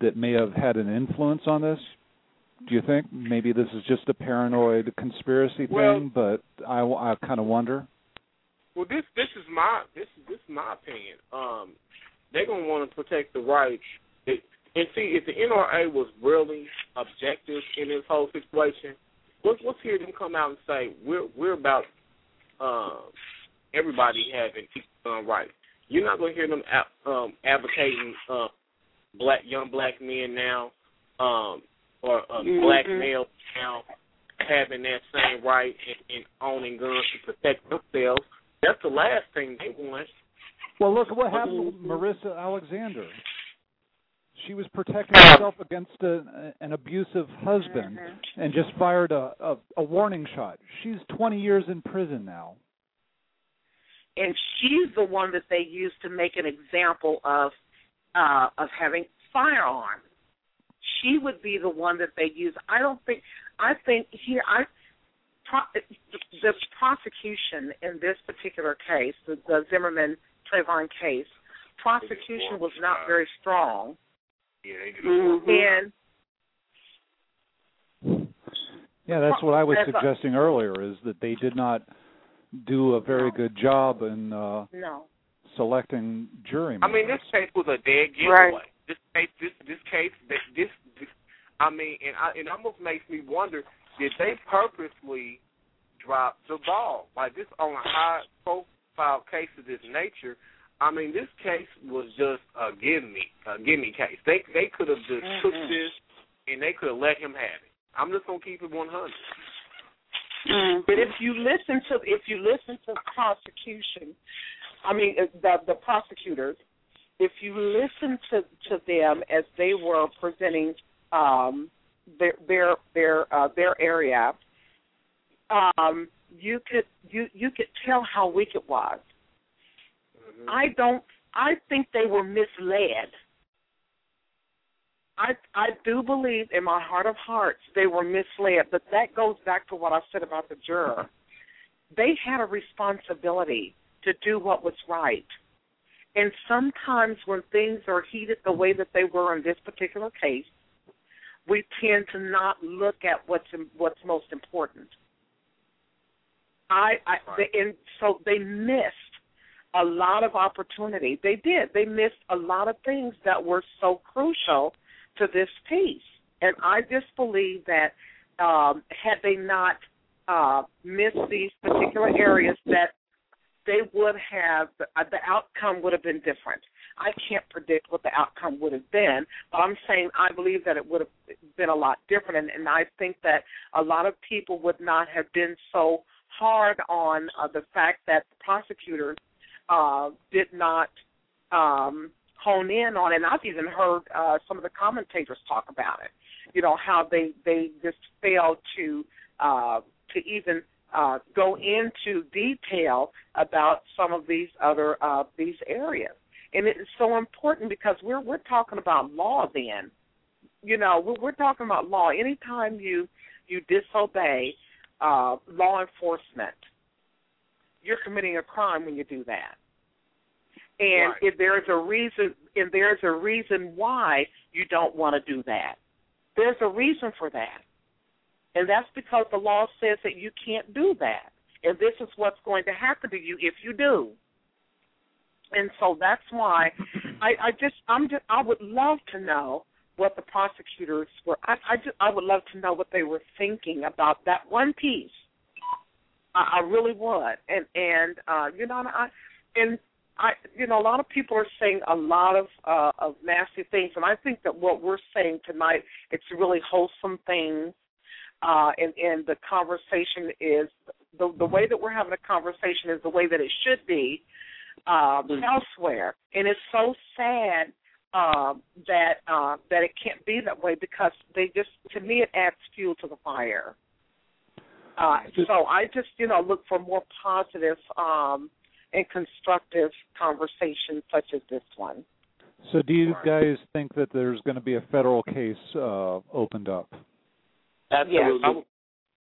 that may have had an influence on this? Do you think maybe this is just a paranoid conspiracy Well- thing, but I, I kind of wonder. Well, this this is my this is this is my opinion. Um, they're gonna want to protect the rights. It, and see, if the NRA was really objective in this whole situation, let's let's hear them come out and say we're we're about um, everybody having equal gun rights. You're not gonna hear them a- um, advocating uh, black young black men now um, or uh, black Mhm. males now having that same right and, and owning guns to protect themselves. That's the last thing they want. Well, look at what happened with Marissa Alexander. She was protecting herself against a, an abusive husband and just fired a, a, a warning shot. She's 20 years in prison now. And she's the one that they used to make an example of uh of having firearms. She would be the one that they use. I don't think. I think here I pro- the prosecution in this particular case, the, the Zimmerman Trayvon case, prosecution was not very strong. Yeah, they And Yeah, that's what I was As a- suggesting earlier is that they did not do a very good job in uh no, selecting jury I mean, this case was a dead Right. giveaway. This case, this this case, this, this, this I mean, and I, it almost makes me wonder: did they purposely drop the ball like this on a high profile case of this nature? I mean, this case was just a give me, a give me case. They they could have just took Mhm. this and they could have let him have it. I'm just gonna keep it 100. But if you listen to if you listen to the prosecution, I mean uh, the the prosecutors, if you listen to to them as they were presenting um, their their their uh, their area, um, you could you you could tell how weak it was. I don't. I think they were misled. I I do believe in my heart of hearts they were misled, but that goes back to what I said about the juror. They had a responsibility to do what was right. And sometimes when things are heated the way that they were in this particular case, we tend to not look at what's what's most important. I, I they, and so they missed a lot of opportunity. They did. They missed a lot of things that were so crucial to this piece. And I just believe that um, had they not uh, missed these particular areas, that they would have uh, the outcome would have been different. I can't predict what the outcome would have been, but I'm saying I believe that it would have been a lot different, and, and I think that a lot of people would not have been so hard on uh, the fact that the prosecutors uh, did not um, hone in on. And I've even heard uh, some of the commentators talk about it. You know how they they just failed to uh, to even uh, go into detail about some of these other uh, these areas. And it is so important because we're we're talking about law. Then, you know, we're, we're talking about law. Anytime you you disobey uh, law enforcement, you're committing a crime when you do that. And Right. if there's a reason, and there's a reason why you don't want to do that. There's a reason for that, and that's because the law says that you can't do that, and this is what's going to happen to you if you do. And so that's why I, I just I'm just I would love to know what the prosecutors were. I I just I would love to know what they were thinking about that one piece. I, I really would, and and uh, you know, I and I you know a lot of people are saying a lot of uh, of nasty things, and I think that what we're saying tonight it's really wholesome things. Uh, and, and the conversation is the the way that we're having a conversation is the way that it should be um, elsewhere, and it's so sad um, that uh, that it can't be that way because they just to me it adds fuel to the fire. Uh, so I just you know look for more positive um, and constructive conversations such as this one. So, do you guys think that there's going to be a federal case uh, opened up? Absolutely. I would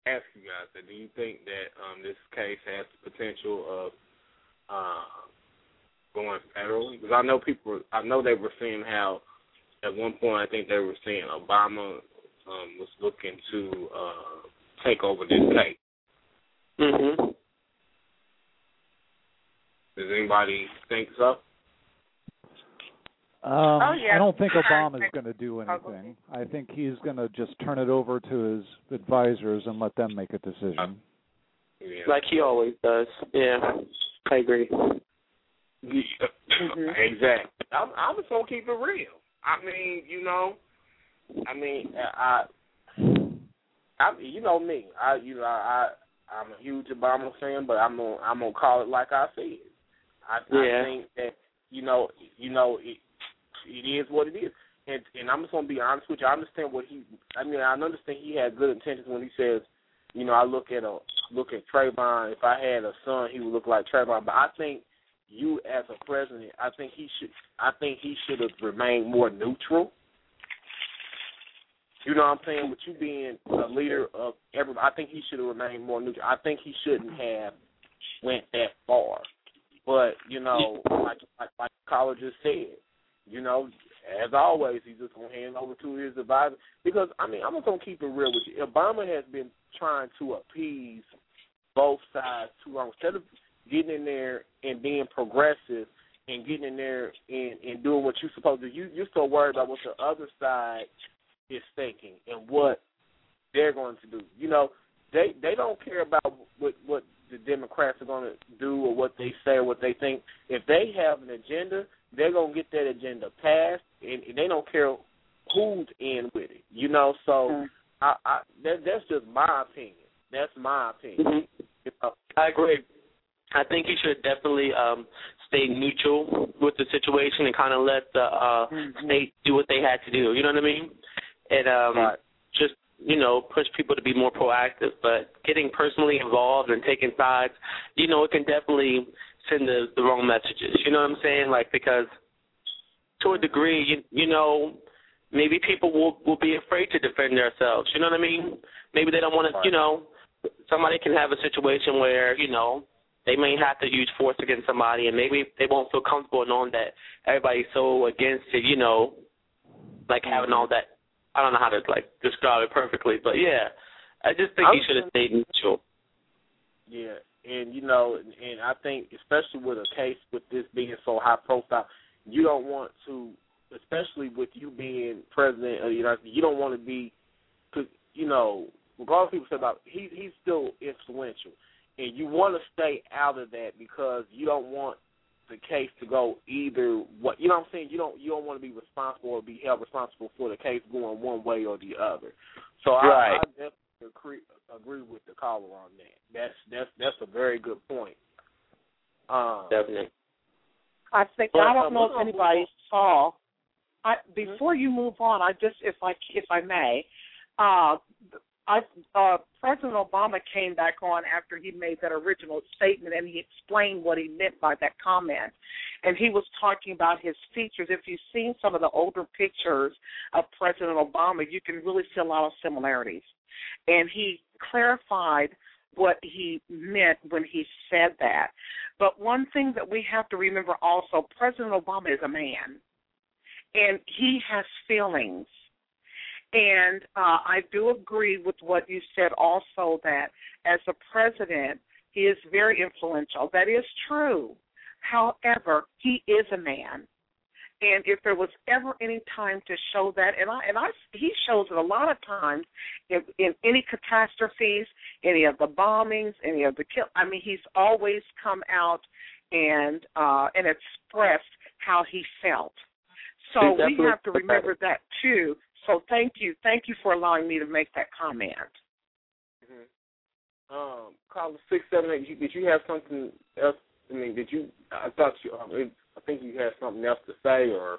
ask you guys that. Do you think that um, this case has the potential of uh, going federally? Because I know people. I know they were saying how at one point I think they were saying Obama um, was looking to uh, take over this case. Mhm. Does anybody think so? Um, Oh, yeah. I don't think I Obama's going to do anything. I think he's going to just turn it over to his advisors and let them make a decision. Yeah. Like he always does. Yeah, I agree. Yeah, Exactly. I'm, I'm just gonna keep it real. I mean, you know, I mean, I, I, you know me. I, you know, I, I'm a huge Obama fan, but I'm gonna, I'm gonna call it like I see it. I, Yeah. I think that, you know, you know, it, it is what it is. And, and I'm just gonna be honest with you. I understand what he. I mean, I understand he had good intentions when he says, you know, I look at a look at Trayvon. If I had a son, he would look like Trayvon. But I think you as a president, I think he should. I think he should have remained more neutral. You know what I'm saying? With you being a leader of every, I think he should have remained more neutral. I think he shouldn't have went that far. But you know, like like, like College just said, you know, as always, he's just gonna hand over to his advisor. Because I mean, I'm just gonna keep it real with you. Obama has been trying to appease both sides too long. Instead of getting in there and being progressive and getting in there and, and doing what you're supposed to, you you're so worried about what the other side is thinking and what they're going to do. You know, they they don't care about what what the Democrats are going to do or what they say or what they think. If they have an agenda, they're going to get that agenda passed, and, and they don't care who's in with it. You know, so I, I that, that's just my opinion. That's my opinion. Mhm. You know, I agree. I think you should definitely um stay neutral with the situation and kind of let the uh state do what they had to do. You know what I mean? And um Right. just you know push people to be more proactive. But getting personally involved and taking sides, you know, it can definitely send the the wrong messages. You know what I'm saying? Like because to a degree, you you know. Maybe people will will be afraid to defend themselves. You know what I mean? Maybe they don't want to. You know, somebody can have a situation where you know they may have to use force against somebody, and maybe they won't feel comfortable knowing that everybody's so against it. You know, like having all that. I don't know how to like describe it perfectly, but yeah, I just think he I'm should have stayed neutral. Yeah, and you know, and I think especially with a case with this being so high profile, you don't want to, especially with you being president of the United States, you don't want to be, cause you know, regardless of people say about he he's still influential, and you want to stay out of that because you don't want the case to go either what you know what I'm saying. You don't you don't want to be responsible or be held responsible for the case going one way or the other. So I, Right. I definitely agree agree with the caller on that. That's that's that's a very good point. Um, Definitely. I think But, I don't know if anybody saw. I before you move on, I just if I if I may, uh, I uh, President Obama came back on after he made that original statement and he explained what he meant by that comment, and he was talking about his features. If you've seen some of the older pictures of President Obama, you can really see a lot of similarities, and he clarified what he meant when he said that. But one thing that we have to remember also, President Obama is a man, and he has feelings. And uh, I do agree with what you said also that as a president, he is very influential. That is true. However, he is a man. And if there was ever any time to show that, and I and I he shows it a lot of times in, in any catastrophes, any of the bombings, any of the kill. I mean, he's always come out and uh and expressed how he felt. So we have to remember that too. So thank you, thank you for allowing me to make that comment. Mm-hmm. Um, caller six seven eight. Did you have something else? I mean, did you? I thought you. Um, I think you had something else to say, or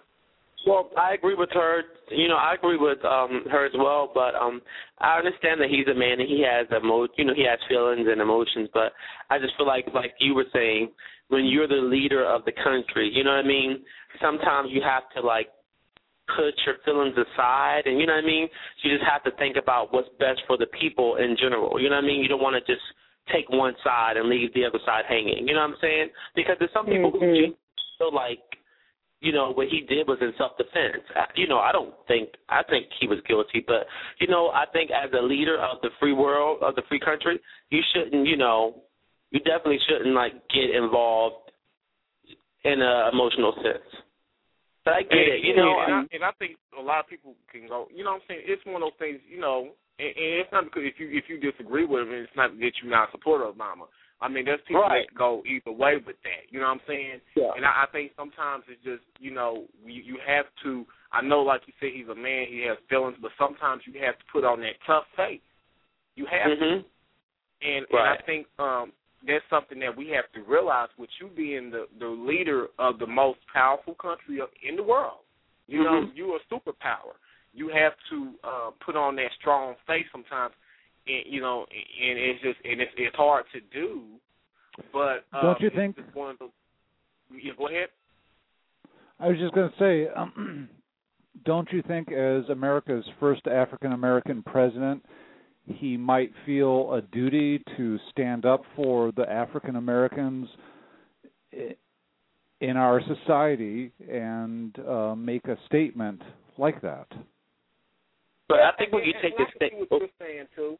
well, I agree with her. You know, I agree with um her as well. But um, I understand that he's a man and he has emo. You know, he has feelings and emotions. But I just feel like, like you were saying, when you're the leader of the country, you know what I mean. Sometimes you have to like put your feelings aside, and you know what I mean. You just have to think about what's best for the people in general. You know what I mean. You don't want to just take one side and leave the other side hanging. You know what I'm saying? Because there's some people mm-hmm. who feel like you know what he did was in self defense. You know, I don't think I think he was guilty, but you know, I think as a leader of the free world of the free country, you shouldn't, you know, you definitely shouldn't like get involved in a emotional sense. But I get and, it, you know. And I, and I think a lot of people can go. You know, what I'm saying it's one of those things. You know, and, and it's not because if you if you disagree with him, it's not that you're not supportive of Obama. I mean, there's people right. that go either way with that. You know what I'm saying? Yeah. And I, I think sometimes it's just, you know, you, you have to. I know, like you said, he's a man. He has feelings, but sometimes you have to put on that tough face. You have mm-hmm. to. And right. and I think um that's something that we have to realize. With you being the the leader of the most powerful country in the world, you know, mm-hmm. you're a superpower. You have to uh put on that strong face sometimes and, you know, and it's just and it's it's hard to do. But um, don't you think? One of the, yeah, go ahead. I was just going to say, um, don't you think, as America's first African American president, he might feel a duty to stand up for the African Americans in our society and uh, make a statement like that? But I think when you take this thing, what you're saying too,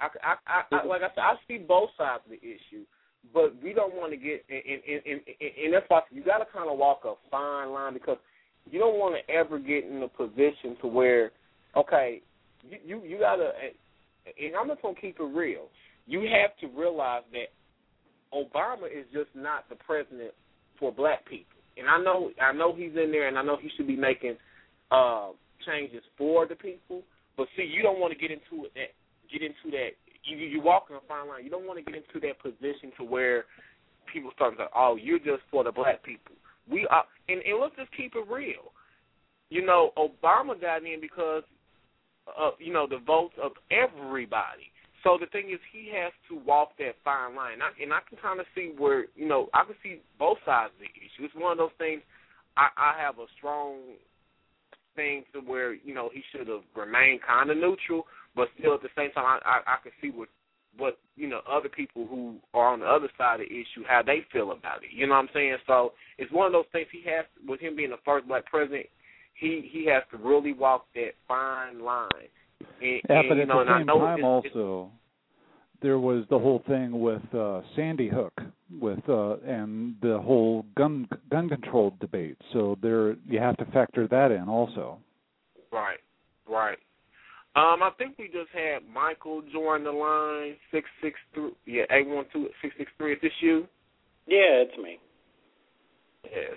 I, I, I, I, like I said, I see both sides of the issue, but we don't want to get in, in, in, in, in that's why you got to kind of walk a fine line because you don't want to ever get in a position to where, okay, you you, you got to, and I'm just gonna keep it real. You have to realize that Obama is just not the president for black people, and I know I know he's in there, and I know he should be making. Uh, changes for the people. But see, you don't want to get into it that get into that. You you walk in a fine line. You don't want to get into that position to where people start to, oh, you're just for the black people. We are, and, and let's just keep it real. You know, Obama got in because of you know the votes of everybody. So the thing is, he has to walk that fine line, and I, and I can kind of see where you know I can see both sides of the issue. It's one of those things. I, I have a strong thing to where you know he should have remained kind of neutral, but still at the same time, I, I I can see what what you know other people who are on the other side of the issue how they feel about it. You know what I'm saying? So it's one of those things. He has with him being the first black president, he he has to really walk that fine line. And, yeah, and, but you at know, the same time, it's, also. It's, there was the whole thing with uh Sandy Hook with uh and the whole gun gun control debate. So there you have to factor that in also. Right. Right. Um, I think we just had Michael join the line six six three yeah, eight one two six six three. Is this you? Yeah, it's me. Yes.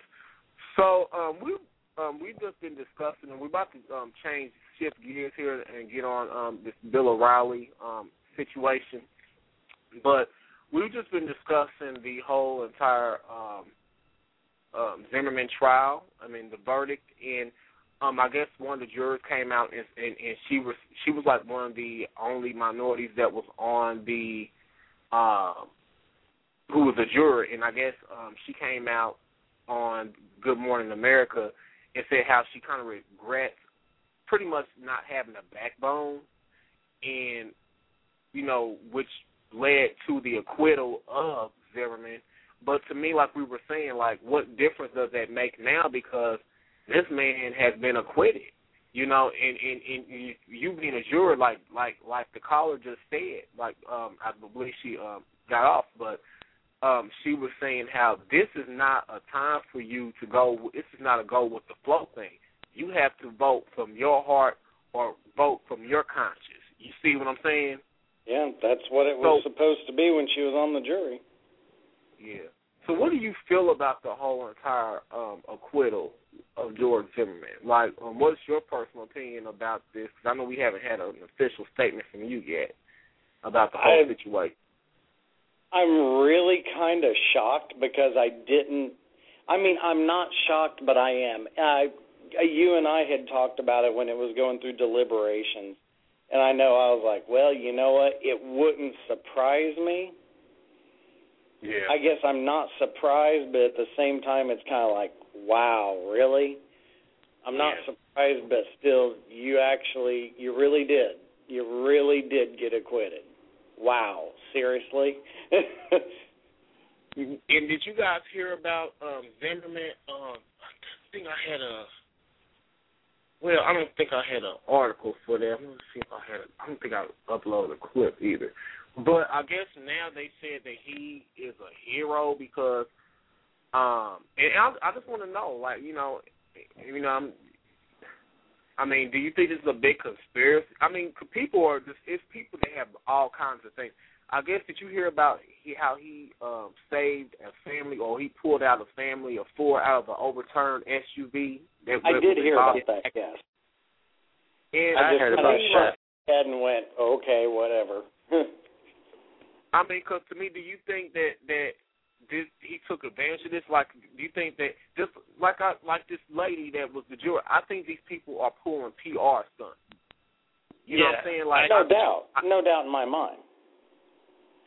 So um we um we've just been discussing and we're about to um change shift gears here and get on um this Bill O'Reilly um situation. But we've just been discussing the whole entire um, um, Zimmerman trial. I mean, the verdict, and um, I guess one of the jurors came out, and, and, and she was she was like one of the only minorities that was on the um, who was a juror, and I guess um, she came out on Good Morning America and said how she kind of regrets pretty much not having a backbone, and you know which led to the acquittal of Zimmerman. But to me, like we were saying, like what difference does that make now? Because this man has been acquitted. You know, and and, and you, being a juror, like like like the caller just said, like um I believe she um got off, but um she was saying how this is not a time for you to go. This is not a go with the flow thing. You have to vote from your heart or vote from your conscience. You see what I'm saying? Yeah, that's what it was so, supposed to be when she was on the jury. Yeah. So, what do you feel about the whole entire um, acquittal of George Zimmerman? Like, um, what's your personal opinion about this? Because I know we haven't had an official statement from you yet about the whole I, situation. I'm really kind of shocked because I didn't. I mean, I'm not shocked, but I am. I, you and I had talked about it when it was going through deliberations, and I know I was like, well, you know what? It wouldn't surprise me yeah. I guess I'm not surprised, but at the same time, it's kind of like, wow, really? I'm not yeah. surprised, but still, you actually, you really did. You really did get acquitted. Wow, seriously? and did you guys hear about um Zimmerman? Um, I think I had a. Well, I don't think I had an article for that. Let me see if I had. A, I don't think I uploaded a clip either. But I guess now they said that he is a hero because, um, and I, I just want to know, like, you know, you know, I'm, I mean, do you think this is a big conspiracy? I mean, people are just it's people that have all kinds of things. I guess did you hear about he, how he um saved a family or he pulled out a family of four out of an overturned SUV? That I did hear about that. Yes. And I, I just heard about that. Head and went okay, whatever. I mean, because to me, do you think that that this he took advantage of this? Like, do you think that just like I like this lady that was the juror? I think these people are pulling PR stunts. You yeah, know what I'm saying? Like, no I, doubt, I, no doubt in my mind.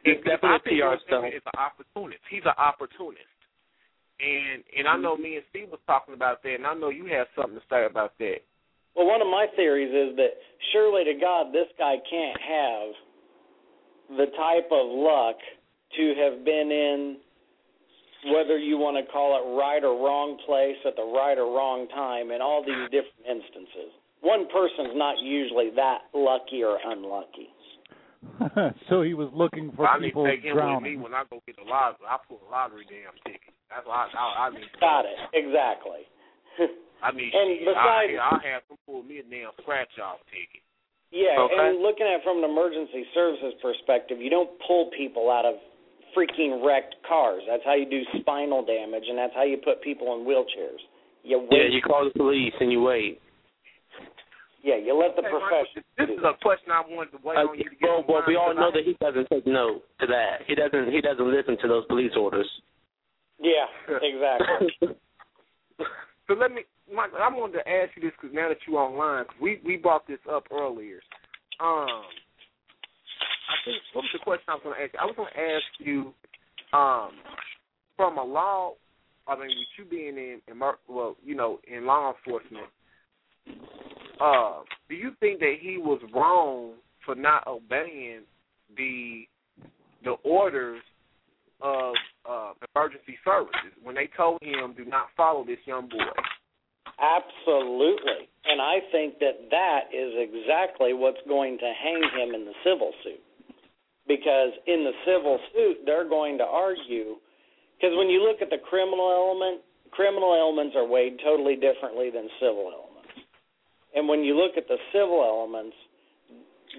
He's definitely a PR stunt. Is an opportunist. He's an opportunist. And and I know mm-hmm. me and Steve was talking about that, and I know you have something to say about that. Well, one of my theories is that surely to God, this guy can't have the type of luck to have been in whether you want to call it right or wrong place at the right or wrong time in all these different instances. One person's not usually that lucky or unlucky. so he was looking for I people need to take him drowning. with me when I go get the lottery. I pull a lottery damn ticket. That's why I, I, I need. Got it exactly. I mean, and shit, besides, I, I'll have them pull me a damn scratch off ticket. Yeah, Okay. and looking at it from an emergency services perspective, you don't pull people out of freaking wrecked cars. That's how you do spinal damage, and that's how you put people in wheelchairs. You wait. Yeah, you call the police and you wait. Yeah, you let the Hey, profession. This is a question I wanted to wait Uh, on you to get. well, well, we all mine, know 'cause that he doesn't take no to that. He doesn't. He doesn't listen to those police orders. Yeah, exactly. So let me, Mike. I wanted to ask you this because now that you're online, 'cause we we brought this up earlier. Um, I think what was the question I was going to ask you? I was going to ask you, um, from a law. I mean, with you being in, in well, you know, in law enforcement, uh, do you think that he was wrong for not obeying the the orders of uh, emergency services when they told him do not follow this young boy? Absolutely. And I think that that is exactly what's going to hang him in the civil suit. Because in the civil suit, they're going to argue. Because when you look at the criminal element, criminal elements are weighed totally differently than civil elements. And when you look at the civil elements,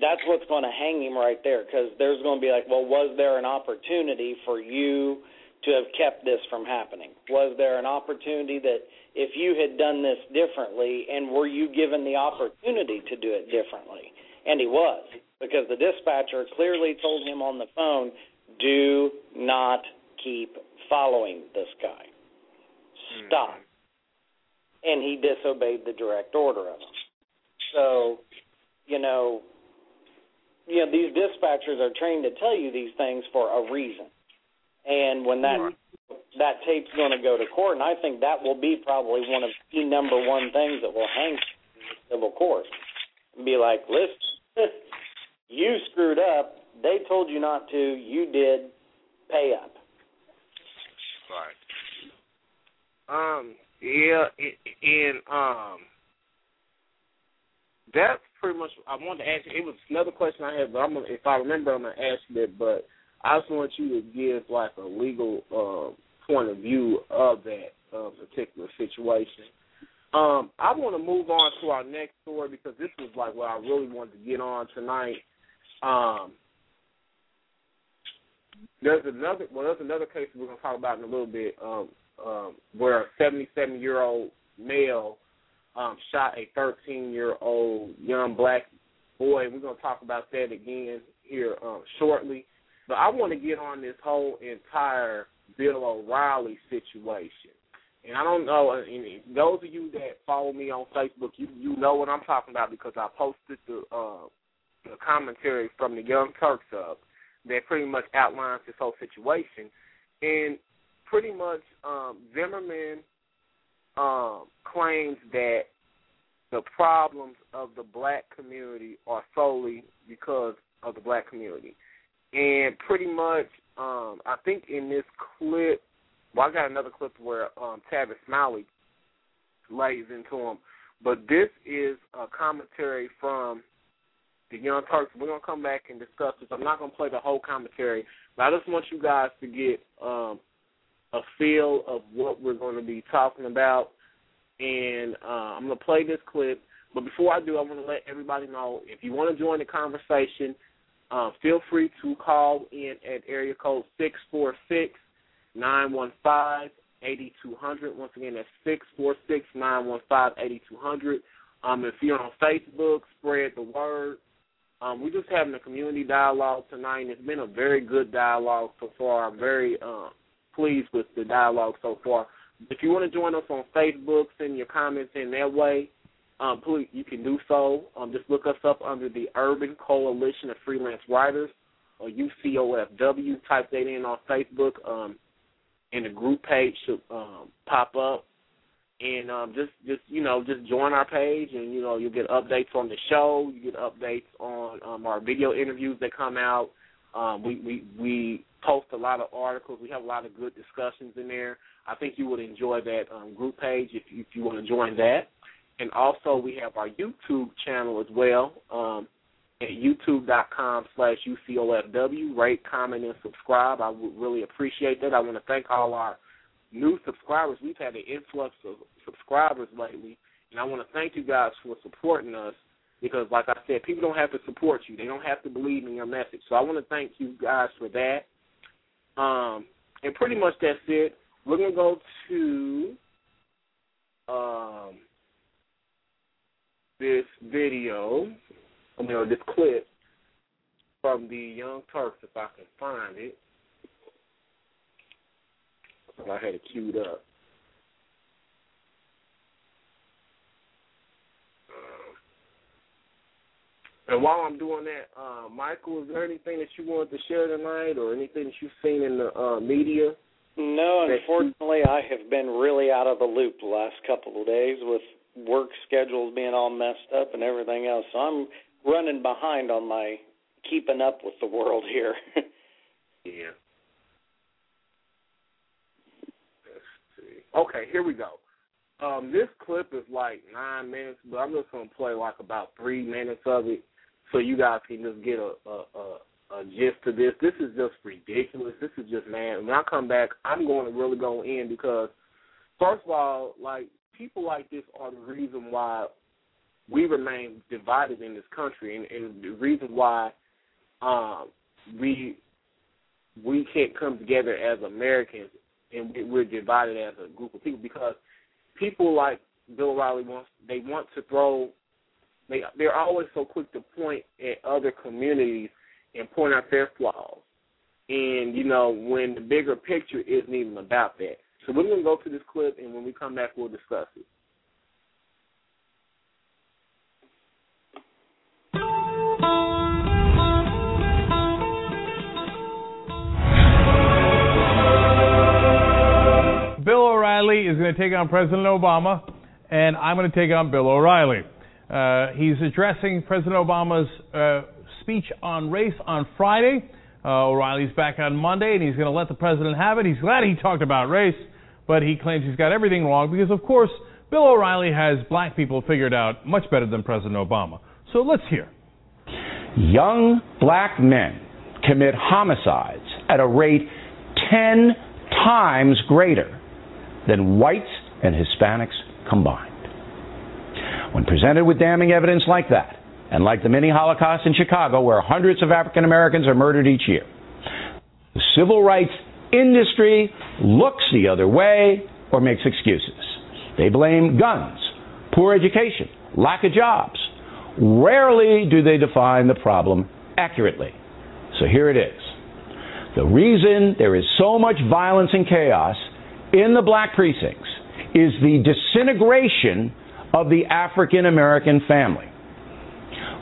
that's what's going to hang him right there. Because there's going to be like, well, was there an opportunity for you to have kept this from happening? Was there an opportunity that if you had done this differently and were you given the opportunity to do it differently? And he was, because the dispatcher clearly told him on the phone, do not keep following this guy. Stop. Hmm. And he disobeyed the direct order of him. So, you know, you know, these dispatchers are trained to tell you these things for a reason. And when that that tape's going to go to court, and I think that will be probably one of the number one things that will hang in the civil court. And be like, listen, you screwed up. They told you not to. You did. Pay up. Right. Um. Yeah. And um. That's pretty much. I wanted to ask you. It was another question I had, but I'm gonna, if I remember, I'm gonna ask you that. But I just want you to give like a legal uh, point of view of that uh, particular situation. Um, I want to move on to our next story because this was like what I really wanted to get on tonight. Um, there's another well, there's another case we're to talk about in a little bit, um, um, where a 77 year old male um, shot a 13 year old young black boy. We're to talk about that again here um, shortly. But I want to get on this whole entire Bill O'Reilly situation. And I don't know, and those of you that follow me on Facebook, you you know what I'm talking about because I posted the uh, the commentary from the Young Turks up that pretty much outlines this whole situation, and pretty much um, Zimmerman um, claims that the problems of the black community are solely because of the black community, and pretty much um, I think in this clip well, I got another clip where um, Tavis Smiley lays into him, but this is a commentary from the Young Turks. We're gonna come back and discuss this. I'm not gonna play the whole commentary, but I just want you guys to get um, a feel of what we're going to be talking about. And uh, I'm gonna play this clip. But before I do, I want to let everybody know if you want to join the conversation, uh, feel free to call in at area code six four six nine one five eighty two hundred. Once again, that's six four six nine one five eighty two hundred. Um, if you're on Facebook, spread the word. Um, we're just having a community dialogue tonight. It's been a very good dialogue so far. I'm very uh, pleased with the dialogue so far. If you want to join us on Facebook, send your comments in that way. Um, please, you can do so. Um, just look us up under the Urban Coalition of Freelance Writers, or UCOFW. Type that in on Facebook. Um, and the group page should um, pop up. And um, just, just you know, just join our page, and you know, you'll get updates on the show. You get updates on um, our video interviews that come out. Um, we, we we post a lot of articles. We have a lot of good discussions in there. I think you would enjoy that um, group page if you, if you want to join that. And also, we have our YouTube channel as well. Um, at youtube.com slash UCOFW. Rate, comment, and subscribe. I would really appreciate that. I want to thank all our new subscribers. We've had an influx of subscribers lately, and I want to thank you guys for supporting us because, like I said, people don't have to support you. They don't have to believe in your message. So I want to thank you guys for that. Um, and pretty much that's it. We're going to go to um, this video you know, this clip from the Young Turks, if I can find it. I had it queued up. Uh, and while I'm doing that, uh, Michael, is there anything that you wanted to share tonight, or anything that you've seen in the uh, media? No, unfortunately, I have been really out of the loop the last couple of days with work schedules being all messed up and everything else. So I'm running behind on my keeping up with the world here. yeah. Let's see. Okay, here we go. Um, this clip is like nine minutes, but I'm just gonna play like about three minutes of it, so you guys can just get a a, a, a gist to this. This is just ridiculous. This is just man. When I come back, I'm going to really go in because, first of all, like people like this are the reason why we remain divided in this country, and, and the reason why um, we we can't come together as Americans and we're divided as a group of people because people like Bill O'Reilly wants they want to throw they they're always so quick to point at other communities and point out their flaws. And you know when the bigger picture isn't even about that. So we're gonna go to this clip, and when we come back, we'll discuss it. O'Reilly is going to take on President Obama, and I'm going to take on Bill O'Reilly. Uh, he's addressing President Obama's uh, speech on race on Friday. Uh, O'Reilly's back on Monday, and he's going to let the president have it. He's glad he talked about race, but he claims he's got everything wrong because, of course, Bill O'Reilly has black people figured out much better than President Obama. So let's hear. Young black men commit homicides at a rate 10 times greater than whites and Hispanics combined. When presented with damning evidence like that, and like the mini Holocaust in Chicago, where hundreds of African Americans are murdered each year, the civil rights industry looks the other way or makes excuses. They blame guns, poor education, lack of jobs. Rarely do they define the problem accurately. So here it is. The reason there is so much violence and chaos in the black precincts is the disintegration of the African American family.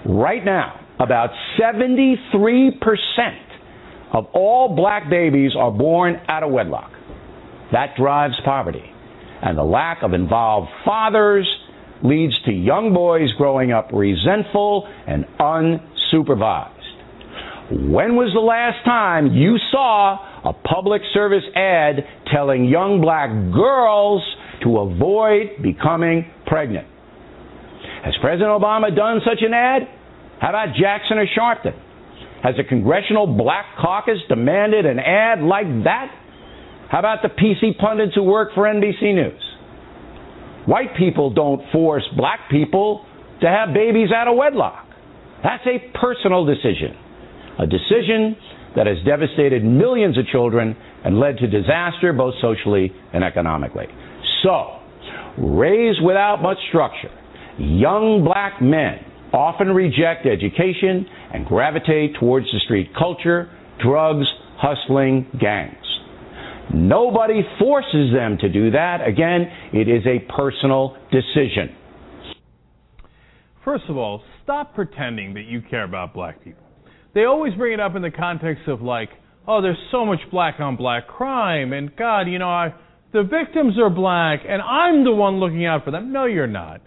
Right now, about 73% of all black babies are born out of wedlock. That drives poverty. And the lack of involved fathers leads to young boys growing up resentful and unsupervised. When was the last time you saw a public service ad telling young black girls to avoid becoming pregnant? Has President Obama done such an ad? How about Jackson or Sharpton? Has the Congressional Black Caucus demanded an ad like that? How about the PC pundits who work for NBC News? White people don't force black people to have babies out of wedlock. That's a personal decision a decision that has devastated millions of children and led to disaster both socially and economically. So, raised without much structure, young black men often reject education and gravitate towards the street culture, drugs, hustling, gangs. Nobody forces them to do that. Again, it is a personal decision. First of all, stop pretending that you care about black people they always bring it up in the context of like, oh, there's so much black on black crime, and God, you know, I, the victims are black, and I'm the one looking out for them. No, you're not.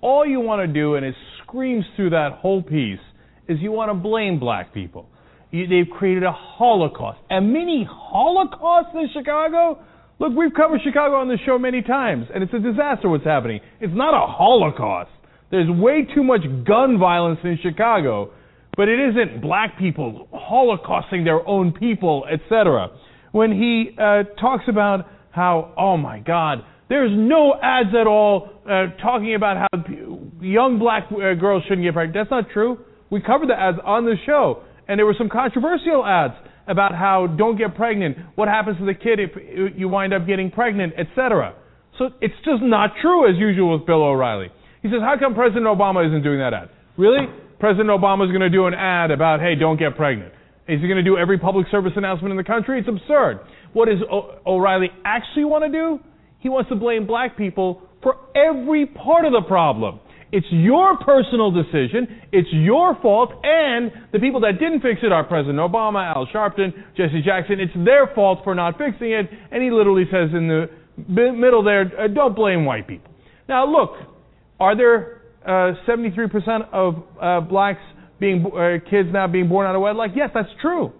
All you want to do, and it screams through that whole piece, is you want to blame black people. You, they've created a Holocaust, a mini Holocaust in Chicago. Look, we've covered Chicago on the show many times, and it's a disaster what's happening. It's not a Holocaust. There's way too much gun violence in Chicago but it isn't black people holocausting their own people, etc. When he uh, talks about how, oh my God, there's no ads at all uh, talking about how young black uh, girls shouldn't get pregnant. That's not true. We covered the ads on the show, and there were some controversial ads about how don't get pregnant, what happens to the kid if you wind up getting pregnant, etc. So it's just not true as usual with Bill O'Reilly. He says, how come President Obama isn't doing that ad? Really? President Obama is going to do an ad about, hey, don't get pregnant. Is he going to do every public service announcement in the country? It's absurd. What does o- O'Reilly actually want to do? He wants to blame black people for every part of the problem. It's your personal decision. It's your fault. And the people that didn't fix it are President Obama, Al Sharpton, Jesse Jackson. It's their fault for not fixing it. And he literally says in the middle there, uh, don't blame white people. Now, look, are there 73% of uh, blacks being uh, kids now being born out of wedlock? Yes, that's true.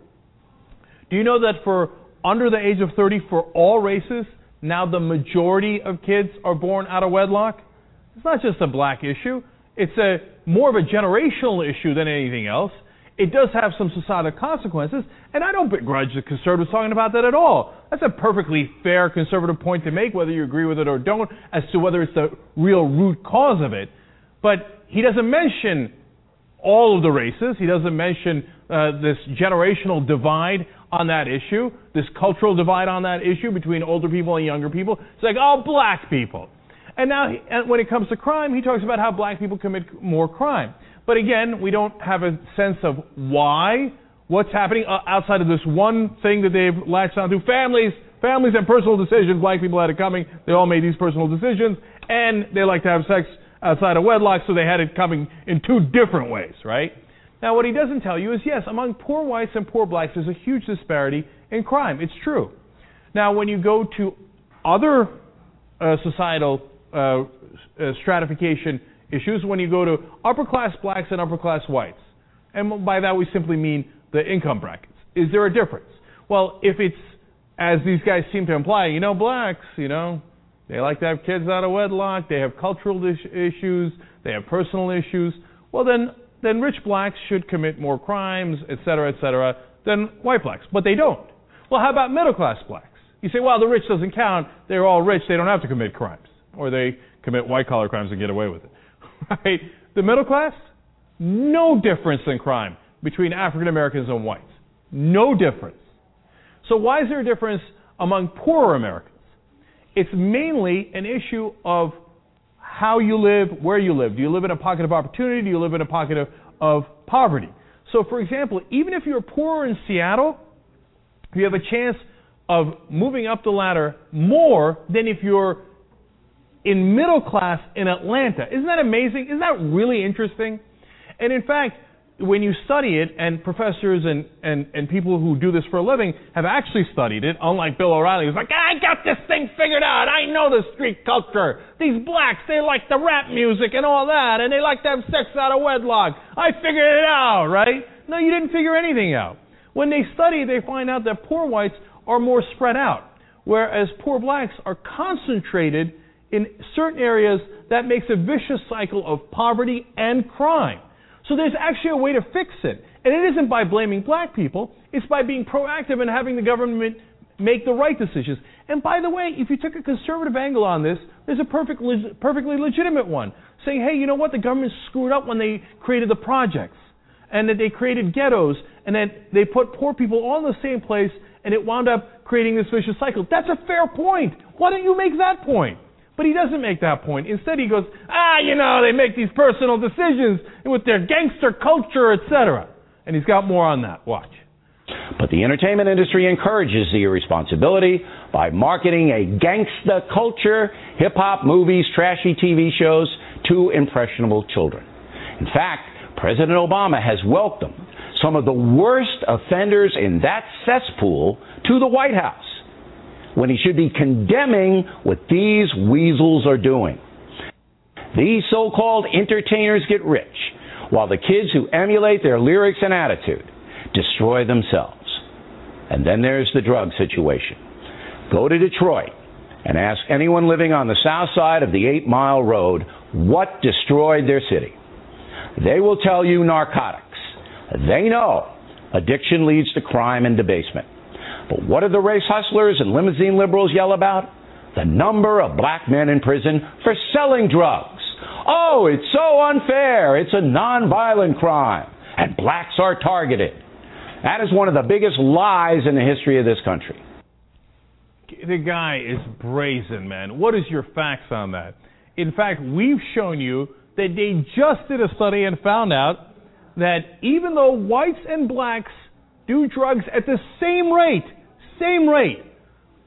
Do you know that for under the age of 30, for all races, now the majority of kids are born out of wedlock? It's not just a black issue. It's a more of a generational issue than anything else. It does have some societal consequences, and I don't begrudge the conservatives talking about that at all. That's a perfectly fair conservative point to make, whether you agree with it or don't, as to whether it's the real root cause of it. But he doesn't mention all of the races. He doesn't mention uh, this generational divide on that issue, this cultural divide on that issue between older people and younger people. It's like, oh, black people. And now, and when it comes to crime, he talks about how black people commit more crime. But again, we don't have a sense of why, what's happening uh, outside of this one thing that they've latched onto. Families, families and personal decisions. Black people had it coming. They all made these personal decisions, and they like to have sex outside of wedlock, so they had it coming in two different ways, right? Now, what he doesn't tell you is yes, among poor whites and poor blacks, there's a huge disparity in crime. It's true. Now, when you go to other uh, societal uh, uh, stratification issues, when you go to upper class blacks and upper class whites, And by that we simply mean the income brackets. Is there a difference? Well, if it's as these guys seem to imply, you know, blacks, you know, they like to have kids out of wedlock, they have cultural is- issues, they have personal issues. Well, then then rich blacks should commit more crimes, et cetera, et cetera, than white blacks. But they don't. Well, how about middle class blacks? You say, well, the rich doesn't count. They're all rich. They don't have to commit crimes. Or they commit white collar crimes and get away with it. Right? The middle class, no difference in crime between African Americans and whites. No difference. So why is there a difference among poorer Americans? It's mainly an issue of how you live, where you live. Do you live in a pocket of opportunity? Do you live in a pocket of, of poverty? So, for example, even if you're poor in Seattle, you have a chance of moving up the ladder more than if you're in middle class in Atlanta. Isn't that amazing? Isn't that really interesting? And in fact, when you study it, and professors and, and, and people who do this for a living have actually studied it, unlike Bill O'Reilly, who's like, I got this thing figured out. I know the street culture. These blacks, they like the rap music and all that, and they like to have sex out of wedlock. I figured it out, right? No, you didn't figure anything out. When they study, they find out that poor whites are more spread out, whereas poor blacks are concentrated in certain areas that makes a vicious cycle of poverty and crime. So there's actually a way to fix it. And it isn't by blaming black people, it's by being proactive and having the government make the right decisions. And by the way, if you took a conservative angle on this, there's a perfect, perfectly legitimate one. Saying, hey, you know what? The government screwed up when they created the projects and that they created ghettos and that they put poor people all in the same place and it wound up creating this vicious cycle. That's a fair point. Why don't you make that point? But he doesn't make that point. Instead, he goes, ah, you know, they make these personal decisions with their gangster culture, etc. And he's got more on that. Watch. But the entertainment industry encourages the irresponsibility by marketing a gangsta culture, hip hop, movies, trashy TV shows to impressionable children. In fact, President Obama has welcomed some of the worst offenders in that cesspool to the White House when he should be condemning what these weasels are doing. These so called entertainers get rich, while the kids who emulate their lyrics and attitude destroy themselves. And then there's the drug situation. Go to Detroit and ask anyone living on the south side of the Eight Mile Road what destroyed their city. They will tell you narcotics. They know addiction leads to crime and debasement. But what do the race hustlers and limousine liberals yell about? The number of black men in prison for selling drugs. Oh, it's so unfair. It's a nonviolent crime. And blacks are targeted. That is one of the biggest lies in the history of this country. The guy is brazen, man. What is your facts on that? In fact, we've shown you that they just did a study and found out that even though whites and blacks do drugs at the same rate, same rate,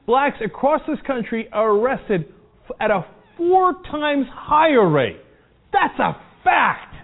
blacks across this country are arrested at a four times higher rate. That's a fact.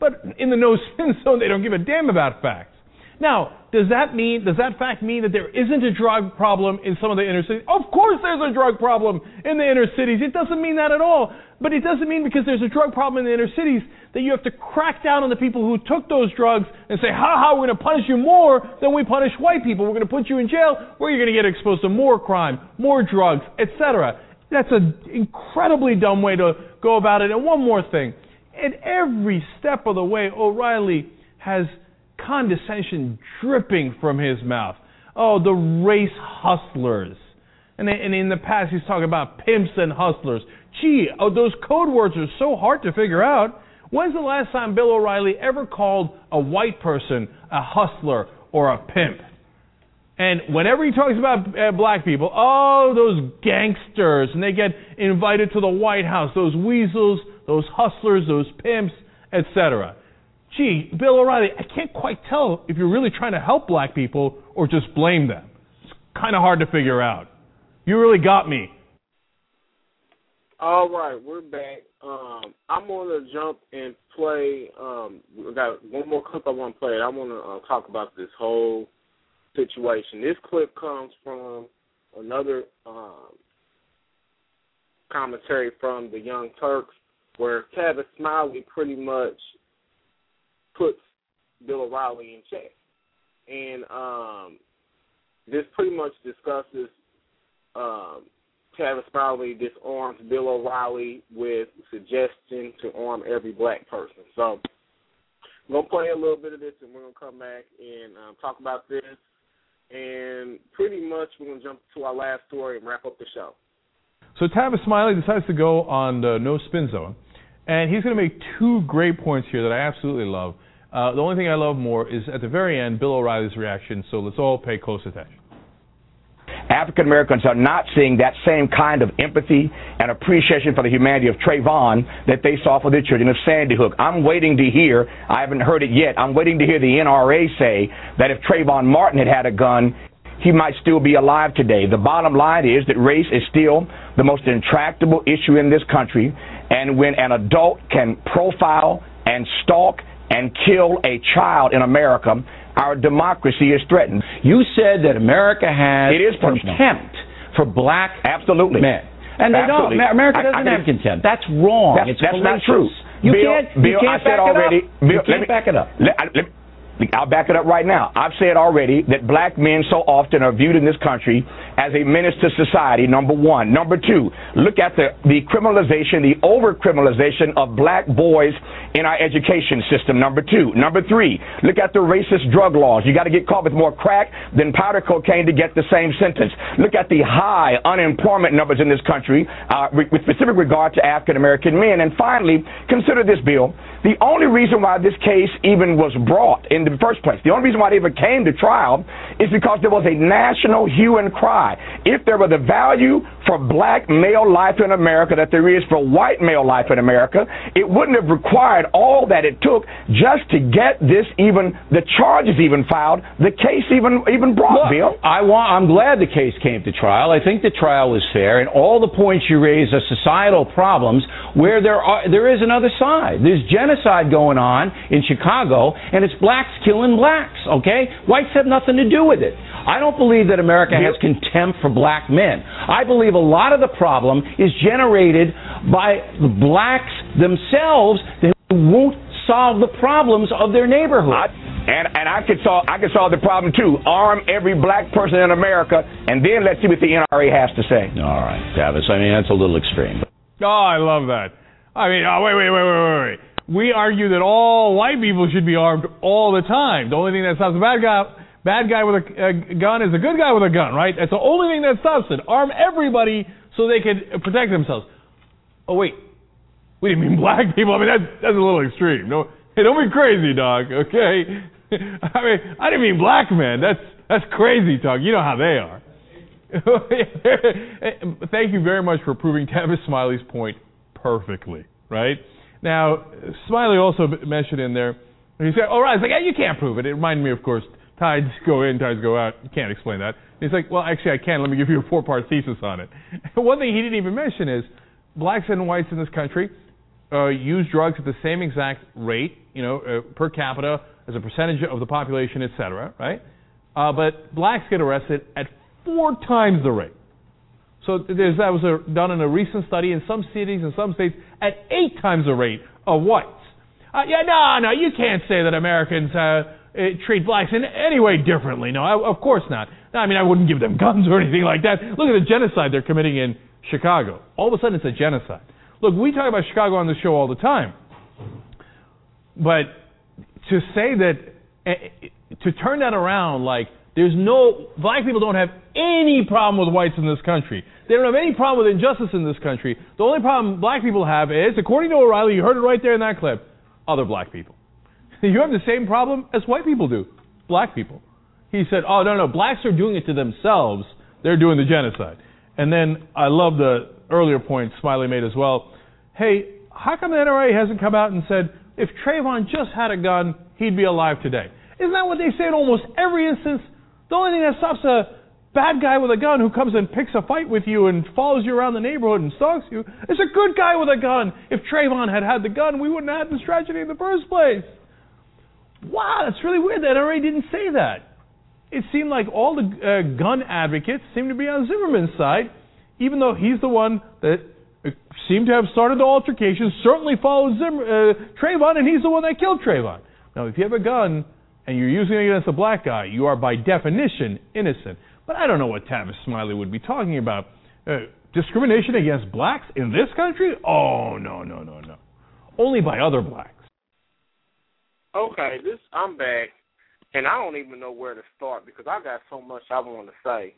But in the no sin zone, they don't give a damn about facts. Now, does that mean, does that fact mean that there isn't a drug problem in some of the inner cities? Of course there's a drug problem in the inner cities. It doesn't mean that at all. But it doesn't mean because there's a drug problem in the inner cities that you have to crack down on the people who took those drugs and say, ha ha, we're going to punish you more than we punish white people. We're going to put you in jail where you're going to get exposed to more crime, more drugs, etc. That's an incredibly dumb way to go about it. And one more thing. At every step of the way, O'Reilly has condescension dripping from his mouth. Oh, the race hustlers. And, and in the past, he's talking about pimps and hustlers. Gee, oh, those code words are so hard to figure out. When's the last time Bill O'Reilly ever called a white person a hustler or a pimp? And whenever he talks about uh, black people, oh, those gangsters, and they get invited to the White House, those weasels, those hustlers, those pimps, etc gee, Bill O'Reilly, I can't quite tell if you're really trying to help black people or just blame them. It's kind of hard to figure out. You really got me. All right, we're back. Um, I'm going to jump and play. Um, we got one more clip I want to play. I want to uh, talk about this whole situation. This clip comes from another um, commentary from the Young Turks, where Tavis Smiley pretty much puts Bill O'Reilly in check. And um, this pretty much discusses um, Tavis Smiley disarms Bill O'Reilly with suggestion to arm every black person. So I'm gonna play a little bit of this, and we're gonna come back and um, talk about this. And pretty much, we're gonna jump to our last story and wrap up the show. So Tavis Smiley decides to go on the no spin zone, and he's going to make two great points here that I absolutely love. Uh, the only thing I love more is at the very end, Bill O'Reilly's reaction. So let's all pay close attention. African Americans are not seeing that same kind of empathy and appreciation for the humanity of Trayvon that they saw for the children of Sandy Hook. I'm waiting to hear, I haven't heard it yet, I'm waiting to hear the NRA say that if Trayvon Martin had had a gun, he might still be alive today. The bottom line is that race is still the most intractable issue in this country, and when an adult can profile and stalk and kill a child in America, our democracy is threatened. You said that America has it is contempt for black absolutely men. And they Absolutely. don't. America I- I doesn't can- have contempt. That's wrong. That's, it's that's not true. You Bill, can't. You Bill, can't I said back already. It up. Bill, you let can't me- back it up. Let, I- let me- I'll back it up right now. I've said already that black men so often are viewed in this country as a menace to society, number one. Number two, look at the, the criminalization, the over criminalization of black boys in our education system, number two. Number three, look at the racist drug laws. You got to get caught with more crack than powder cocaine to get the same sentence. Look at the high unemployment numbers in this country uh, with with specific regard to African American men. And finally, consider this, Bill. The only reason why this case even was brought in the first place, the only reason why it even came to trial is because there was a national hue and cry. If there were the value for black male life in America that there is for white male life in America, it wouldn't have required all that it took just to get this even, the charges even filed, the case even even brought, Look, Bill. I want. I'm glad the case came to trial. I think the trial was fair, and all the points you raise are societal problems where there are there is another side. There's genocide going on in Chicago, and it's blacks killing blacks. Okay, whites have nothing to do with it. I don't believe that America has contempt for black men. I believe a lot of the problem is generated by the blacks themselves won't solve the problems of their neighborhood. And and I could solve I could solve the problem too. Arm every black person in America, and then let's see what the NRA has to say. All right, Travis. I mean, that's a little extreme. Oh, I love that. I mean, oh, wait, wait, wait, wait, wait, wait. We argue that all white people should be armed all the time. The only thing that stops a bad guy, bad guy with a, a gun is a good guy with a gun, right? That's the only thing that stops it. Arm everybody so they can protect themselves. Oh wait, we didn't mean black people. I mean that's that's a little extreme. No, hey, don't be crazy, dog. Okay. I mean, I didn't mean black men. That's that's crazy talk. You know how they are. Thank you very much for proving Tavis Smiley's point perfectly, right? Now, Smiley also mentioned in there, he said, all right, it's like, yeah, you can't prove it. It reminded me, of course, tides go in, tides go out. You can't explain that. And he's like, well, actually, I can. Let me give you a four-part thesis on it. One thing he didn't even mention is blacks and whites in this country uh, use drugs at the same exact rate, you know, uh, per capita, as a percentage of the population, et cetera, right? Uh, but blacks get arrested at four times the rate. So there's, that was a, done in a recent study in some cities and some states at eight times the rate of whites. Uh, yeah, no, no, you can't say that Americans uh, uh, treat blacks in any way differently. No, I, of course not. No, I mean, I wouldn't give them guns or anything like that. Look at the genocide they're committing in Chicago. All of a sudden, it's a genocide. Look, we talk about Chicago on the show all the time, but to say that, eh, to turn that around like there's no, black people don't have any problem with whites in this country. They don't have any problem with injustice in this country. The only problem black people have is, according to O'Reilly, you heard it right there in that clip, other black people. You have the same problem as white people do, black people. He said, oh, no, no, blacks are doing it to themselves. They're doing the genocide. And then I love the earlier point Smiley made as well. Hey, how come the NRA hasn't come out and said, if Trayvon just had a gun, he'd be alive today? Isn't that what they say in almost every instance? The only thing that stops a bad guy with a gun who comes and picks a fight with you and follows you around the neighborhood and stalks you is a good guy with a gun. If Trayvon had had the gun, we wouldn't have had this tragedy in the first place. Wow, that's really weird. The NRA didn't say that. It seemed like all the uh, gun advocates seemed to be on Zimmerman's side, even though he's the one that uh, seemed to have started the altercation, certainly followed Zimmer, uh, Trayvon, and he's the one that killed Trayvon. Now, if you have a gun and you're using it against a black guy, you are by definition innocent. But I don't know what Tavis Smiley would be talking about. Uh, discrimination against blacks in this country? Oh no, no, no, no. Only by other blacks. Okay, this I'm back, and I don't even know where to start because I got so much I want to say.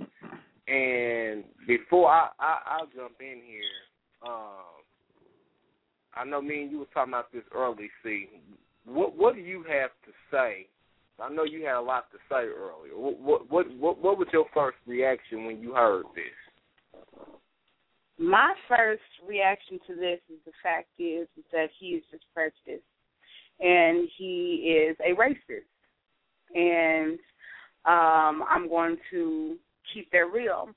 And before I, I I'll jump in here, um, I know me and you was talking about this early. See, what what do you have to say? I know you had a lot to say earlier. What what what what was your first reaction when you heard this? My first reaction to this is the fact is, is that he is just prejudiced and he is a racist. And um I'm going to keep that real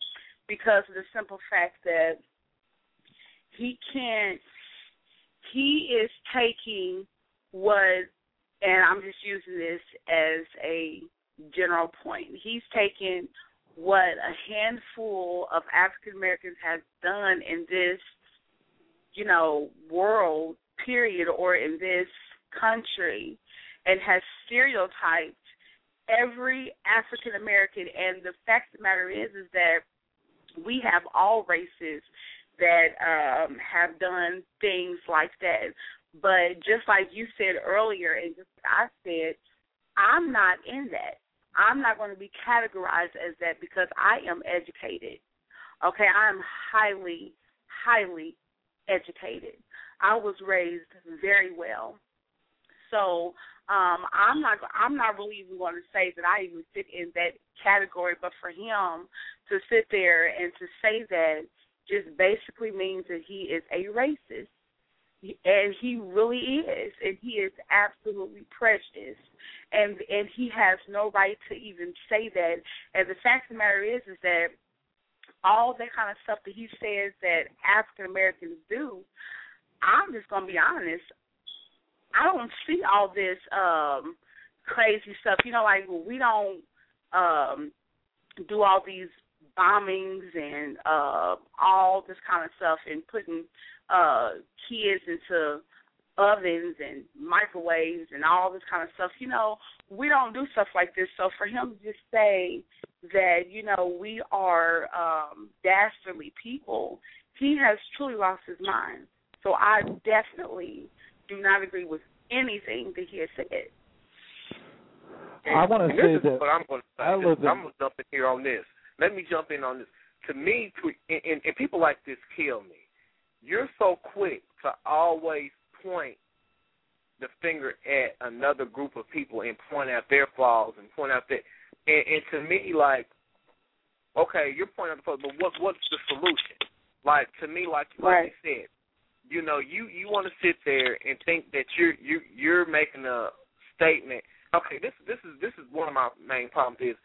because of the simple fact that he can't he is taking what and I'm just using this as a general point. He's taken what a handful of African Americans have done in this, you know, world period or in this country and has stereotyped every African American and the fact of the matter is is that we have all races that um have done things like that. But just like you said earlier, and just I said, I'm not in that. I'm not going to be categorized as that because I am educated. Okay, I am highly, highly educated. I was raised very well. So um I'm not I'm not really even going to say that I even fit in that category, but for him to sit there and to say that just basically means that he is a racist and he really is, and he is absolutely prejudiced, and and he has no right to even say that. And the fact of the matter is, is that all that kind of stuff that he says that African Americans do, I'm just gonna be honest. I don't see all this um crazy stuff. You know, like we don't um do all these bombings and uh all this kind of stuff and putting uh kids into ovens and microwaves and all this kind of stuff. You know, we don't do stuff like this. So for him to just say that, you know, we are um dastardly people, he has truly lost his mind. So I definitely do not agree with anything that he has said. I want to say this is that what I'm going to say. I This- live in- I'm going to jump in here on this. Let me jump in on this. To me, to, and, and, and people like this kill me. You're so quick to always point the finger at another group of people and point out their flaws and point out that. And, and to me, like, okay, you're pointing out the flaws, but what what's the solution? Like to me, like like Right. you said, you know, you you want to sit there and think that you're you you're making a statement. Okay, this this is this is one of my main problems is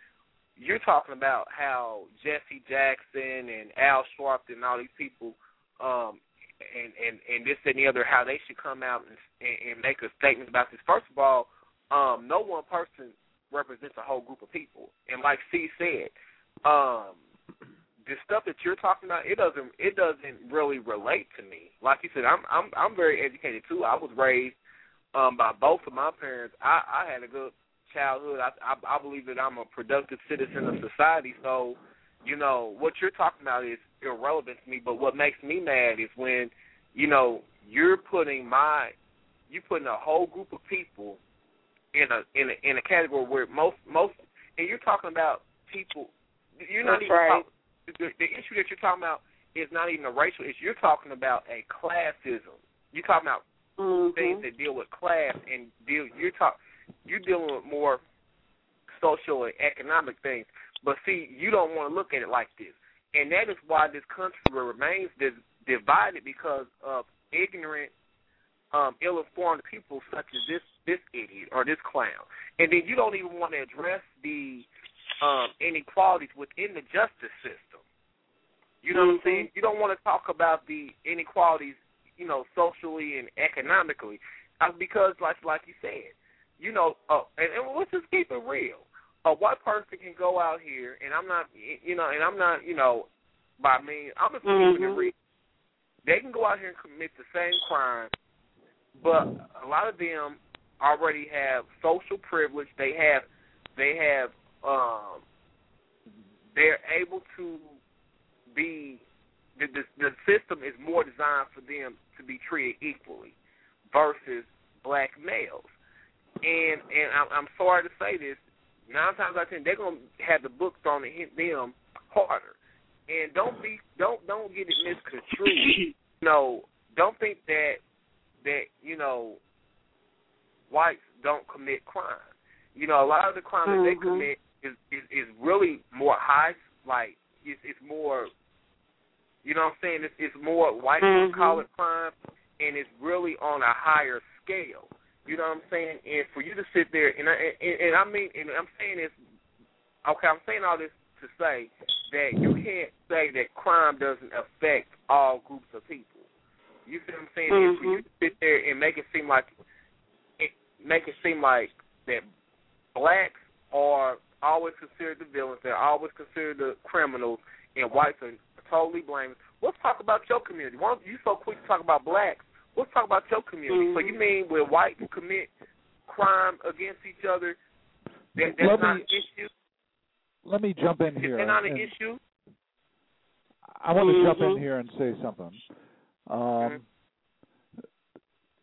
you're talking about how Jesse Jackson and Al Sharpton and all these people, um, and and and this and the other, how they should come out and and, and make a statement about this. First of all, um, no one person represents a whole group of people, and like Cie said, um, the stuff that you're talking about, it doesn't it doesn't really relate to me. Like you said, I'm I'm I'm very educated too. I was raised um by both of my parents. I I had a good childhood. I, I I believe that I'm a productive citizen of society. So, you know, what you're talking about is irrelevant to me. But what makes me mad is when, you know, you're putting my, you're putting a whole group of people in a in a in a category where most most, and you're talking about people. You're not That's even right. talking, the, the issue that you're talking about is not even a racial issue. You're talking about a classism. You're talking about Mm-hmm. things that deal with class and deal. You're talk. You're dealing with more social and economic things. But see, you don't want to look at it like this, and that is why this country remains dis- divided because of ignorant, um, ill-informed people such as this this idiot or this clown. And then you don't even want to address the um, inequalities within the justice system. You know what I'm saying? You don't want to talk about the inequalities, you know, socially and economically, because, like like you said, you know, uh, and, and let's just keep it real. A white person can go out here, and I'm not, you know, and I'm not, you know, by me, I'm just keeping it Mhm. real. They can go out here and commit the same crime, but a lot of them already have social privilege. They have they have um they're able to be the, the the system is more designed for them to be treated equally versus black males. And and I'm, I'm sorry to say this, nine times out of ten they're gonna have the book thrown at them harder. And don't be don't don't get it misconstrued. you know, don't think that that you know whites don't commit crime. You know, a lot of the crime mm-hmm. that they commit is, is is really more high like it's it's more you know what I'm saying? It's, it's more white mm-hmm. collar crime and it's really on a higher scale. You know what I'm saying? And for you to sit there and I, and, and I mean and I'm saying this okay, I'm saying all this to say that you can't say that crime doesn't affect all groups of people. You see what I'm saying? Mm-hmm. And for you to sit there and make it seem like it, make it seem like that blacks are always considered the villains, they're always considered the criminals, and whites are totally blamed. Let's talk about your community. Why don't you so quick to talk about blacks? Let's talk about your community. Mm-hmm. So you mean when whites commit crime against each other, that, that's Let not me- an issue? Let me jump in Is here. that not an issue? I want to jump in Mhm. here and say something. Um,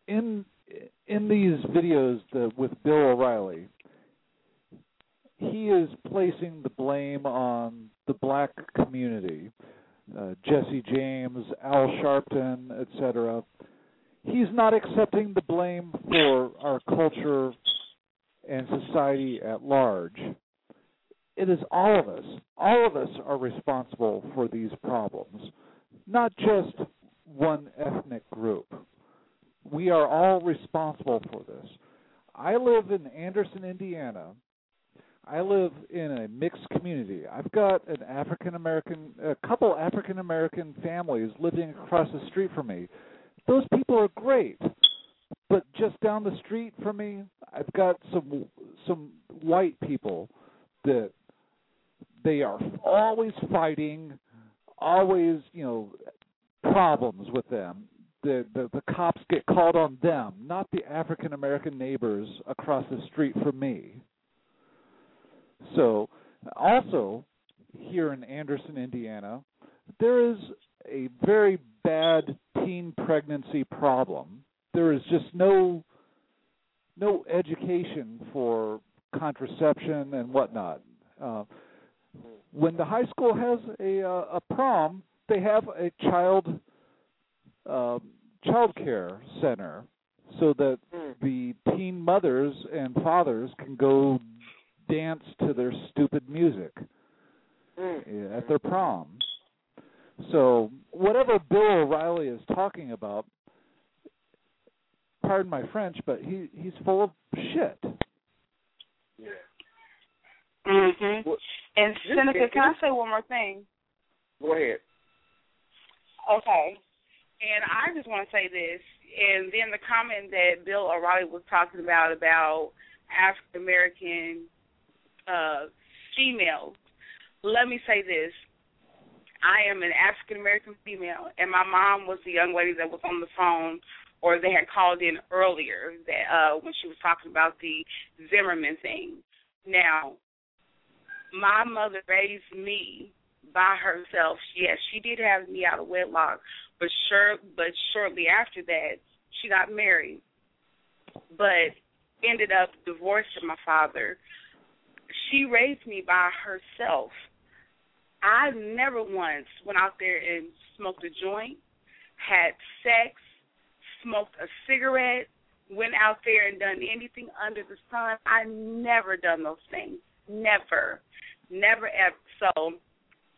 in in these videos the, with Bill O'Reilly, he is placing the blame on the black community, uh, Jesse James, Al Sharpton, etc. He's not accepting the blame for our culture and society at large. It is all of us. All of us are responsible for these problems, not just one ethnic group. We are all responsible for this. I live in Anderson, Indiana. I live in a mixed community. I've got an African American, a couple African American families living across the street from me. Those people are great. But just down the street from me, I've got some some white people that they are always fighting, always, you know, problems with them. The, the the cops get called on them, not the African American neighbors across the street from me. So, also here in Anderson, Indiana, there is a very bad teen pregnancy problem. There is just no no education for contraception and whatnot. Uh, when the high school has a uh, a prom, they have a child uh, child care center so that the teen mothers and fathers can go dance to their stupid music uh, at their prom. So whatever Bill O'Reilly is talking about, pardon my French, but he he's full of shit. Yeah. Mhm. Well, And Senica, can I say one more thing? Go ahead. Okay. And I just want to say this, and then the comment that Bill O'Reilly was talking about about African American uh, females. Let me say this: I am an African American female, and my mom was the young lady that was on the phone, or they had called in earlier that uh, when she was talking about the Zimmerman thing. Now, my mother raised me by herself. Yes, she did have me out of wedlock, but sure, but shortly after that, she got married, but ended up divorcing my father. She raised me by herself. I never once went out there and smoked a joint, had sex, smoked a cigarette, went out there and done anything under the sun. I never done those things. Never. Never ever. So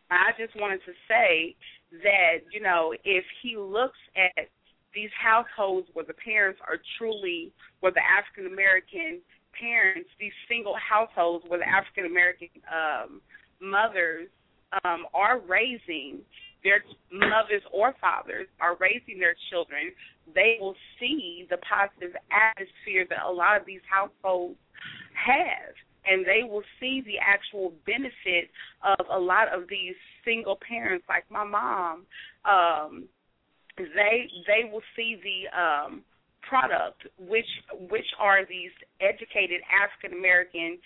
I just wanted to say that, you know, if he looks at these households where the parents are truly, where the African American parents, these single households where the African American um, mothers um, are raising their mothers or fathers are raising their children, they will see the positive atmosphere that a lot of these households have. And they will see the actual benefit of a lot of these single parents, like my mom. Um, they they will see the um, product, which which are these educated African American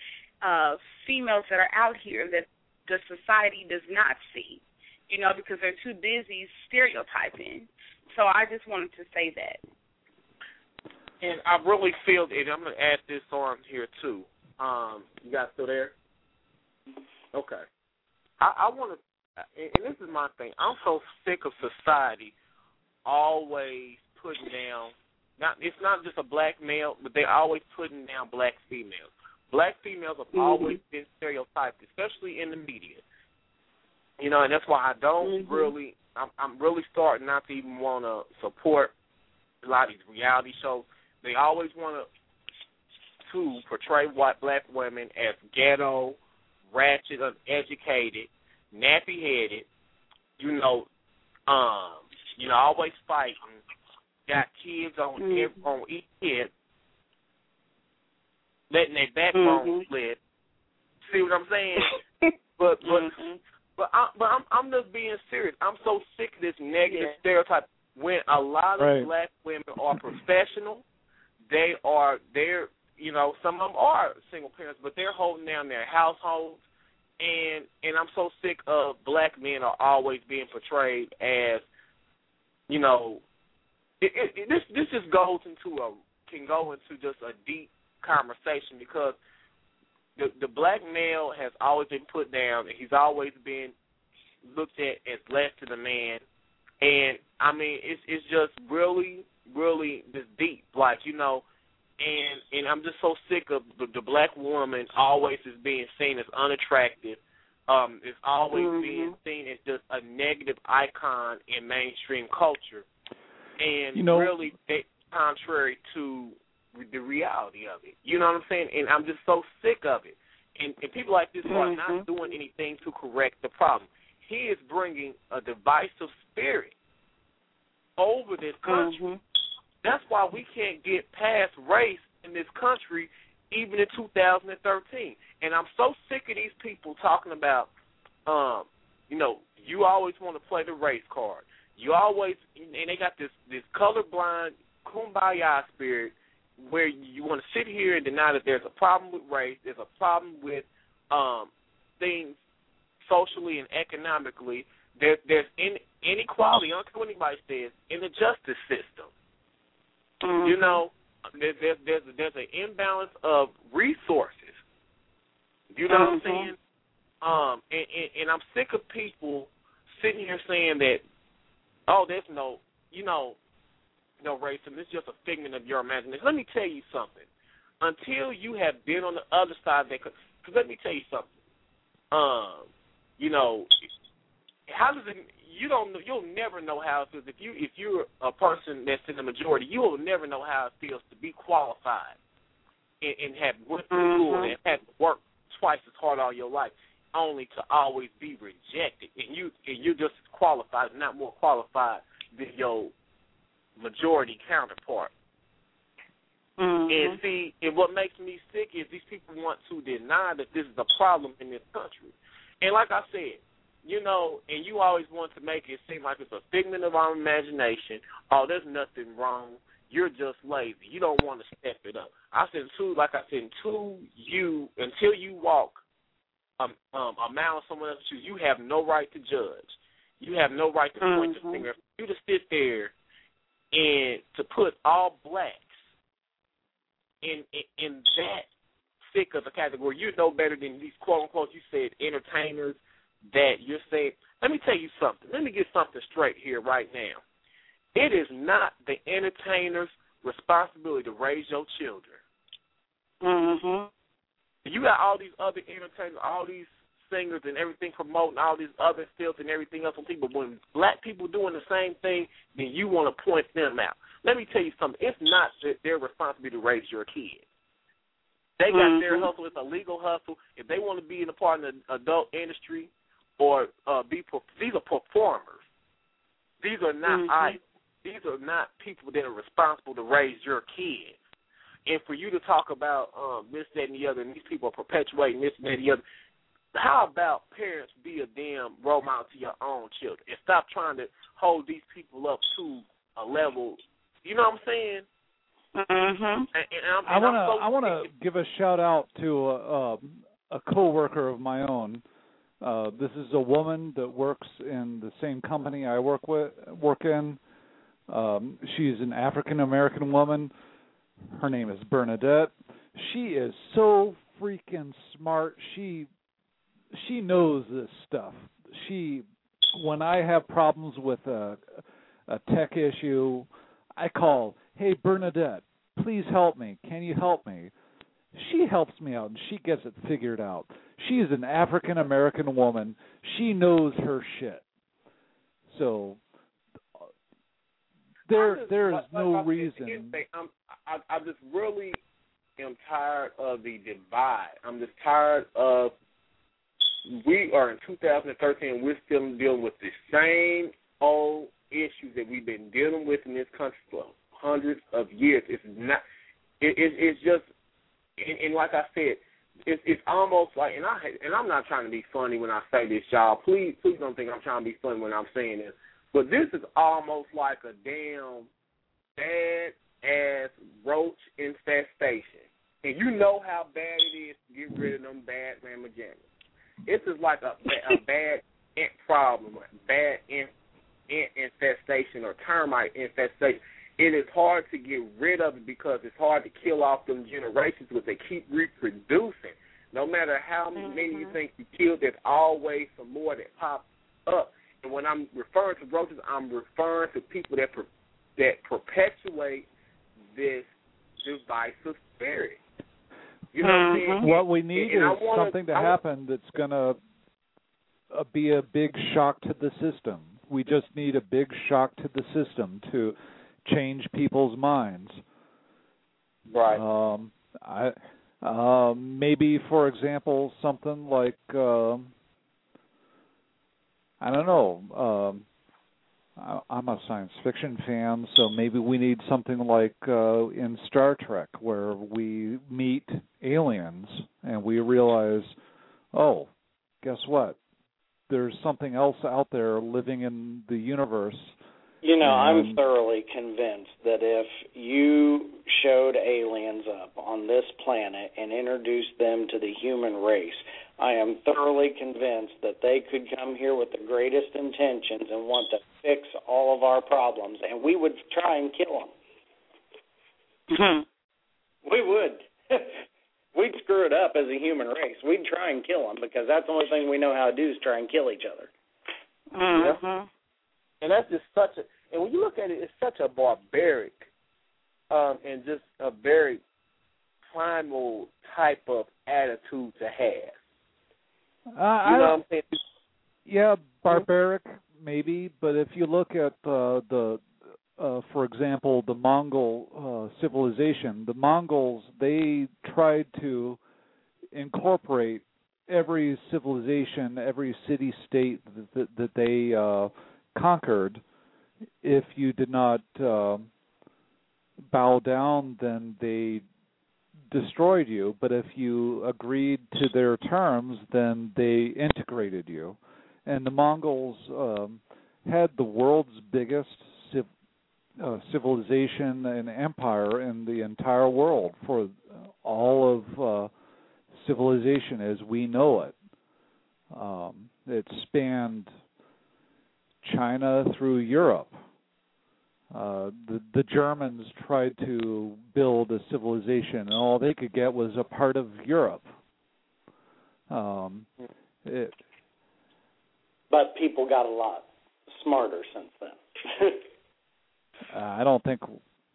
uh, females that are out here that the society does not see, you know, because they're too busy stereotyping. So I just wanted to say that. And I really feel, and I'm going to add this on here too. Um, you guys still there? Okay. I, I want to, and this is my thing. I'm so sick of society always putting down. Not it's not just a black male, but they're always putting down black females. Black females have mm-hmm. always been stereotyped, especially in the media. You know, and that's why I don't mm-hmm. really. I'm, I'm really starting not to even want to support a lot of these reality shows. They always want to to portray white black women as ghetto, ratchet, uneducated, nappy headed. You know, um, you know, always fighting. Got kids on mm-hmm. on each kid, letting their backbone mm-hmm. split. See what I'm saying? but but mm-hmm. but I, but I'm I'm just being serious. I'm so sick of this negative yeah. stereotype. When a lot of right. black women are professional, they are they're you know some of them are single parents, but they're holding down their households. And and I'm so sick of black men are always being portrayed as, you know, it, it, this this just goes into a can go into just a deep conversation because the the black male has always been put down and he's always been looked at as less to the man and I mean it's it's just really really just deep like you know and and I'm just so sick of the, the black woman always is being seen as unattractive um is always mm-hmm. being seen as just a negative icon in mainstream culture and You know- really they, contrary to the reality of it. You know what I'm saying? And I'm just so sick of it. And, and people like this are not Mhm. doing anything to correct the problem. He is bringing a divisive spirit over this country. Mhm. That's why we can't get past race in this country, even in 2013. And I'm so sick of these people talking about, um, you know, you always want to play the race card. You always, and they got this this colorblind kumbaya spirit where you want to sit here and deny that there's a problem with race, there's a problem with um, things socially and economically. There, there's in, inequality. I don't care what anybody says in the justice system. Mm-hmm. You know, there, there's there's there's an imbalance of resources. You know what I'm Mhm. saying? Um, and, and and I'm sick of people sitting here saying that, oh, there's no, you know, no racism. It's just a figment of your imagination. Let me tell you something. Until you have been on the other side, that because let me tell you something. Um, you know, how does it? You don't know. You'll never know how it feels if you if you're a person that's in the majority. You will never know how it feels to be qualified and, and have went to school Mhm. and had to work twice as hard all your life, only to always be rejected. And you and you're just qualified, not more qualified than your majority counterpart. Mhm. And see, and what makes me sick is these people want to deny that this is a problem in this country. And like I said, you know, and you always want to make it seem like it's a figment of our imagination. Oh, there's nothing wrong. You're just lazy. You don't want to step it up. I said, too, like I said, until you, until you walk um, um, a mile in someone else's shoes, you have no right to judge. You have no right to point the Mhm. finger. You to sit there and to put all blacks in, in in that sick of a category. You know better than these quote unquote you said entertainers that you're saying. Let me tell you something. Let me get something straight here right now. It is not the entertainer's responsibility to raise your children. Mhm. You got all these other entertainers, all these singers and everything promoting all these other filth and everything else on people. When black people doing the same thing, then you want to point them out. Let me tell you something. It's not their responsibility to raise your kids. They got their Mhm. hustle. It's a legal hustle. If they want to be in a part of the adult industry or uh, be, these are performers. These are not Mhm. idols. These are not people that are responsible to raise your kids. And for you to talk about um, this, that, and the other, and these people are perpetuating this, and that, and the other. How about parents be a damn role model to your own children and stop trying to hold these people up to a level? You know what I'm saying? Mhm. I want to I want to give a shout out to a, a coworker of my own. Uh, this is a woman that works in the same company I work with work in. Um, she's an African American woman. Her name is Bernadette. She is so freaking smart. She she knows this stuff. She when I have problems with a a tech issue, I call, "Hey Bernadette, please help me. Can you help me?" She helps me out and she gets it figured out. She is an African American woman. She knows her shit. So there there is no like I said, reason. here's the I'm, I, I just really am tired of the divide. I'm just tired of we are in 2013. We're still dealing with the same old issues that we've been dealing with in this country for hundreds of years. It's not. It, it, it's just, and, and like I said, it's it's almost like, and I and I'm not trying to be funny when I say this, y'all. Please, please don't think I'm trying to be funny when I'm saying this. But this is almost like a damn bad ass roach infestation. And you know how bad it is to get rid of them bad mamma jammas. This is like a, a bad ant problem, a bad ant, ant infestation or termite infestation. It is hard to get rid of it because it's hard to kill off them generations, but they keep reproducing. No matter how many you mm-hmm. think you killed, there's always some more that pop up. And when I'm referring to roaches, I'm referring to people that per, that perpetuate this divisive spirit. You know what I'm saying? What we need And I is wanna- something to I wa- happen that's going to uh, be a big shock to the system. We just need a big shock to the system to change people's minds. Right. Um, I um, maybe, for example, something like um, I don't know. Um, I, I'm a science fiction fan, so maybe we need something like uh, in Star Trek, where we meet aliens and we realize, oh, guess what? There's something else out there living in the universe. You know, I'm thoroughly convinced that if you showed aliens up on this planet and introduced them to the human race, I am thoroughly convinced that they could come here with the greatest intentions and want to fix all of our problems, and we would try and kill them. We would. We'd screw it up as a human race. We'd try and kill them because that's the only thing we know how to do is try and kill each other. Yeah. And that's just such a and when you look at it, it's such a barbaric um and just a very primal type of attitude to have. Uh, You I know don't- I'm saying? Yeah, barbaric maybe, but if you look at uh, the, uh, for example, the Mongol uh, civilization, the Mongols they tried to incorporate every civilization, every city state that, that, that they uh, conquered. If you did not uh, bow down, then they destroyed you. But if you agreed to their terms, then they integrated you and the Mongols um, had the world's biggest civ- uh, civilization and empire in the entire world for all of uh, civilization as we know it. Um, it spanned China through Europe. Uh, the the Germans tried to build a civilization, and all they could get was a part of Europe. Um, it, But people got a lot smarter since then. I don't think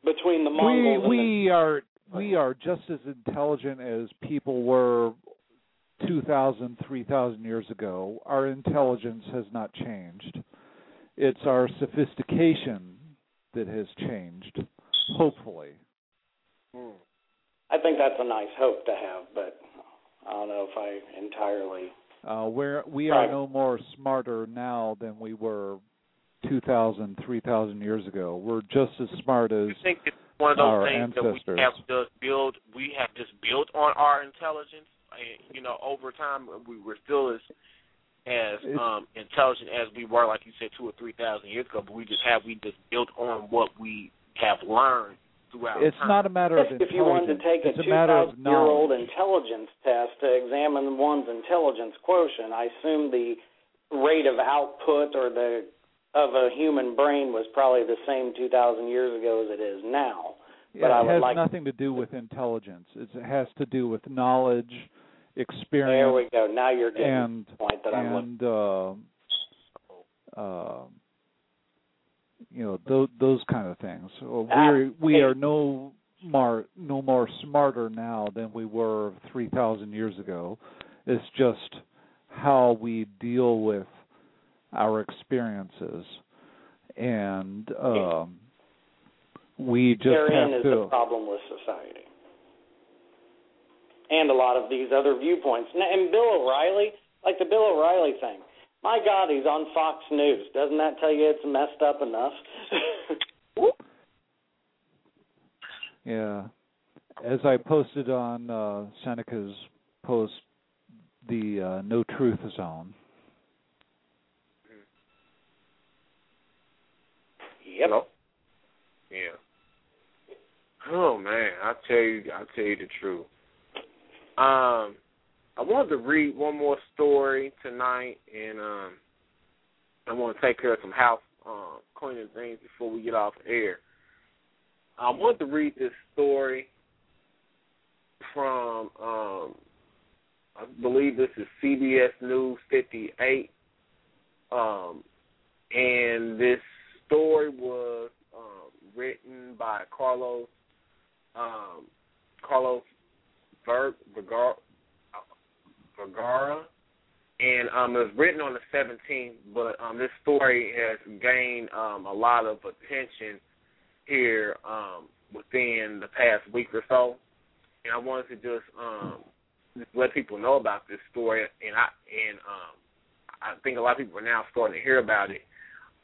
Between the we Mongols and we are we are just as intelligent as people were 2000 3000 years ago. Our intelligence has not changed. It's our sophistication that has changed. Hopefully. the, I think that's a nice hope to have, but I don't know if I entirely. Uh we're we are no more smarter now than we were 2000 3000 years ago. We're just as smart as I think it's one of those our things ancestors. that we have just build we have just built on our intelligence. And, you know, over time we were still as as um intelligent as we were, like you said, two or three thousand years ago. But we just have we just built on what we have learned throughout It's time. not a matter of If you wanted to intelligence. take a it's a matter of 2,000 year old knowledge. intelligence test to examine one's intelligence quotient, I assume the rate of output or the of a human brain was probably the same 2,000 years ago as it is now. Yeah, but I it would has like nothing to do with intelligence. It's, it has to do with knowledge, experience, there we go. Now you're getting and the point that I'm looking. uh, uh, you know those those kind of things. We're we are no more no more smarter now than we were three thousand years ago. It's just how we deal with our experiences, and um, we just Therein have is to. the problem with society. And a lot of these other viewpoints. And- And Bill O'Reilly, like the Bill O'Reilly thing, my God, he's on Fox News. Doesn't that tell you it's messed up enough? Yeah. As I posted on uh, Senica's post, the uh, No Truth Zone. yep. Yeah. Oh man, I tell you, I tell you the truth. Um, I wanted to read one more story tonight, and um, I want to take care of some house um, cleaning things before we get off air. I wanted to read this story from, um, I believe this is CBS News 58, um, and this story was um, written by Carlos um, Carlos Ver- Vergara, Vergara, and um, it was written on the 17th. But um, this story has gained um, a lot of attention here um, within the past week or so, and I wanted to just um, just let people know about this story. And I and um, I think a lot of people are now starting to hear about it.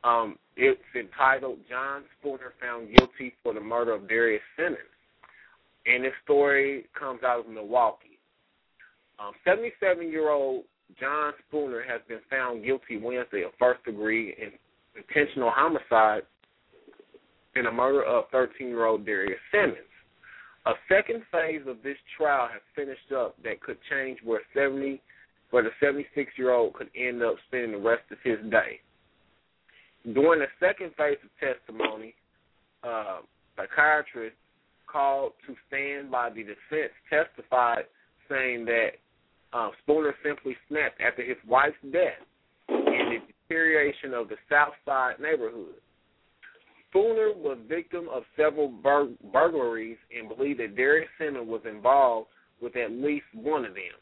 Um, it's entitled "John Spooner Found Guilty for the Murder of Darius Simmons." And this story comes out of Milwaukee. 77 year old John Spooner has been found guilty Wednesday of first degree in intentional homicide in the murder of 13 year old Darius Simmons. A second phase of this trial has finished up that could change where 70 where the 76 year old could end up spending the rest of his day. During the second phase of testimony, uh, psychiatrists called to stand by the defense testified saying that uh, Spooner simply snapped after his wife's death and the deterioration of the South Side neighborhood. Spooner was victim of several bur- burglaries and believed that Darius Simmons was involved with at least one of them.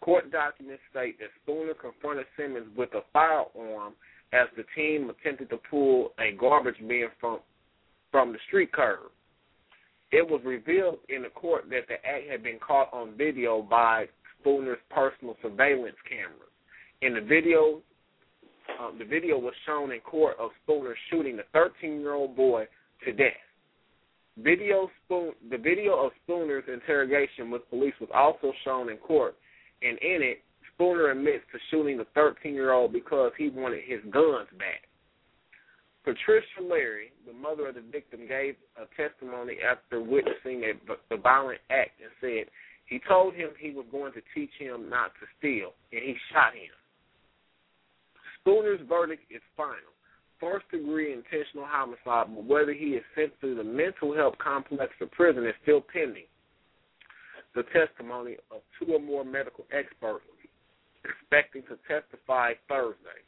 Court documents state that Spooner confronted Simmons with a firearm as the team attempted to pull a garbage bin from from the street curb. It was revealed in the court that the act had been caught on video by Spooner's personal surveillance cameras. In the video, um, the video was shown in court of Spooner shooting the 13-year-old boy to death. Video Spoon, the video of Spooner's interrogation with police was also shown in court, and in it, Spooner admits to shooting the 13-year-old because he wanted his guns back. Patricia Larry, the mother of the victim, gave a testimony after witnessing a, the violent act and said he told him he was going to teach him not to steal, and he shot him. Spooner's verdict is final. First degree intentional homicide, but whether he is sent to the mental health complex or prison is still pending. The testimony of two or more medical experts expecting to testify Thursday.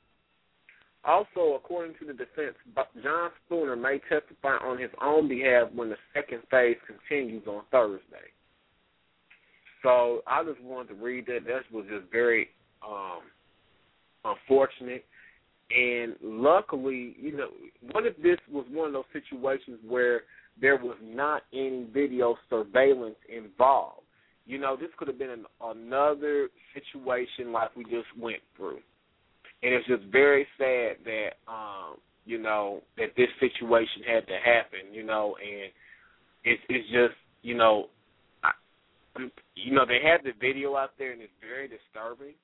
Also, according to the defense, John Spooner may testify on his own behalf when the second phase continues on Thursday. So I just wanted to read that. That was just very um, unfortunate. And luckily, you know, what if this was one of those situations where there was not any video surveillance involved? You know, this could have been an, another situation like we just went through. And it's just very sad that, um, you know, that this situation had to happen, you know, and it's it's just, you know, I, you know, they have the video out there and it's very disturbing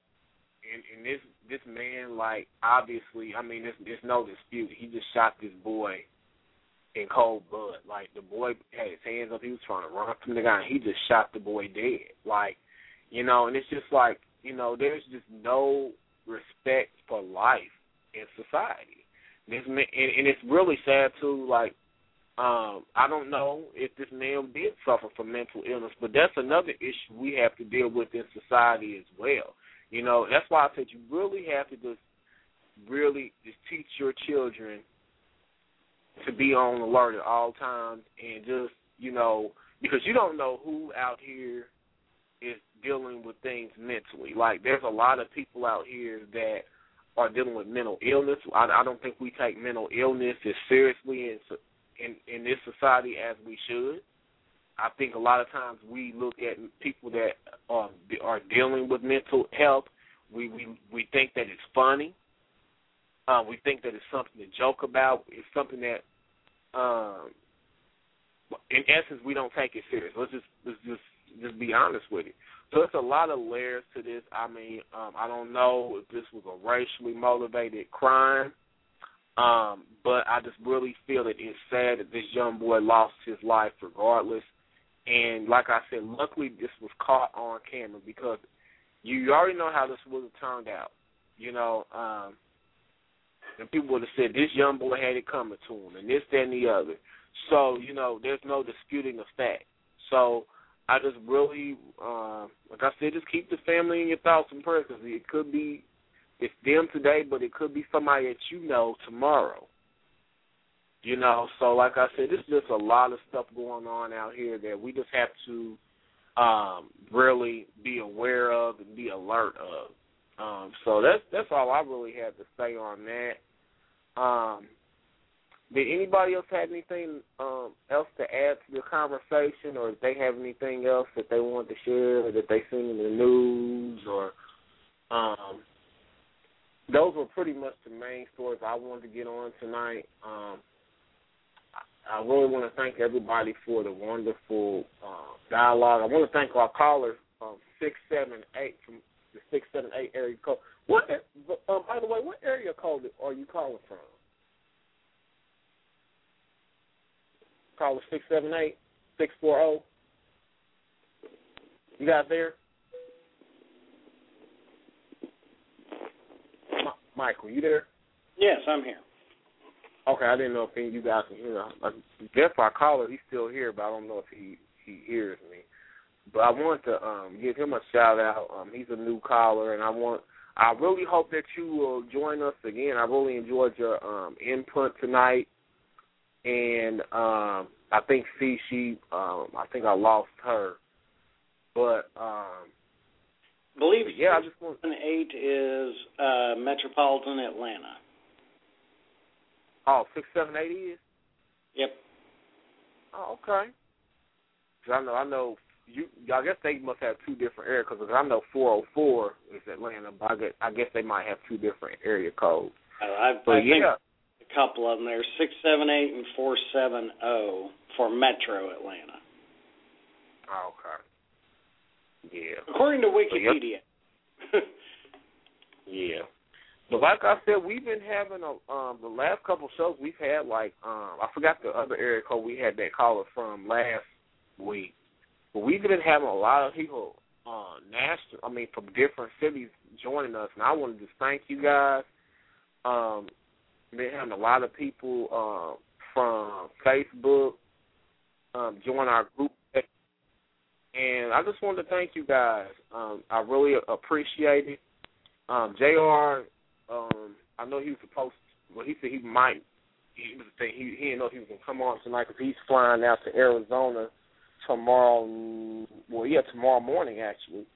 and, and this this man, like obviously, I mean, there's, there's no dispute. He just shot this boy, in cold blood. Like the boy had his hands up, he was trying to run from the guy, and he just shot the boy dead. Like, you know, and it's just like, you know, there's just no respect for life in society. This man, and, and it's really sad too. Like, um, I don't know if this man did suffer from mental illness, but that's another issue we have to deal with in society as well. You know, that's why I said you really have to just really just teach your children to be on alert at all times and just, you know, because you don't know who out here dealing with things mentally. Like there's a lot of people out here that are dealing with mental illness. I, I don't think we take mental illness as seriously in, in in this society as we should. I think a lot of times we look at people that are are dealing with mental health. We we we think that it's funny. Uh, we think that it's something to joke about. It's something that, um, in essence, we don't take it serious. Let's just let's just just be honest with it. So it's a lot of layers to this. I mean, um, I don't know if this was a racially motivated crime, um, but I just really feel that it's sad that this young boy lost his life regardless. And like I said, luckily this was caught on camera because you already know how this would have turned out. You know, um, and people would have said this young boy had it coming to him, and this, that, and the other. So you know, there's no disputing the fact. So I just really, uh, like I said, just keep the family in your thoughts and prayers because it could be it's them today, but it could be somebody that you know tomorrow. You know, so like I said, there's just a lot of stuff going on out here that we just have to um really be aware of and be alert of. Um, so that's that's all I really had to say on that. Um, did anybody else have anything um, else to add to the conversation, or if they have anything else that they want to share, or that they seen in the news, or um, those were pretty much the main stories I wanted to get on tonight. Um, I really want to thank everybody for the wonderful uh, dialogue. I want to thank our caller um, six seven eight from the six seven eight area code. What? Um, by the way, what area code are you calling from? Call us six seven eight six four zero. You got there? Michael, you there? Yes, I'm here. Okay, I didn't know if any of you guys can hear. I guess our caller, he's still here, but I don't know if he he hears me. But I want to um give him a shout out. Um, he's a new caller, and I want. I really hope that you will join us again. I really enjoyed your um input tonight, and um I think see she um I think I lost her, but um I believe yeah, I just want eight is uh, Metropolitan Atlanta. Oh, six seven eight is. Yep. Oh, okay. 'Cause I know, I know you. I guess they must have two different area codes. 'cause I know four hundred four is Atlanta, but I guess, I guess they might have two different area codes. Uh, I, But I yeah, think a couple of them. There's six seven eight and four seven zero for Metro Atlanta, oh, okay. Yeah. according to. Wikipedia. Yeah. But like I said, we've been having a um the last couple shows we've had like um I forgot the other area code we had that caller from last week. But we've been having a lot of people uh national I mean from different cities joining us and I want to just thank you guys. Um been having a lot of people uh from Facebook um join our group and I just wanted to thank you guys. Um I really appreciate it. Um JR um, I know he was supposed. To, well, he said he might. He was saying he he didn't know he was gonna come on tonight because he's flying out to Arizona tomorrow. Well, yeah, tomorrow morning actually.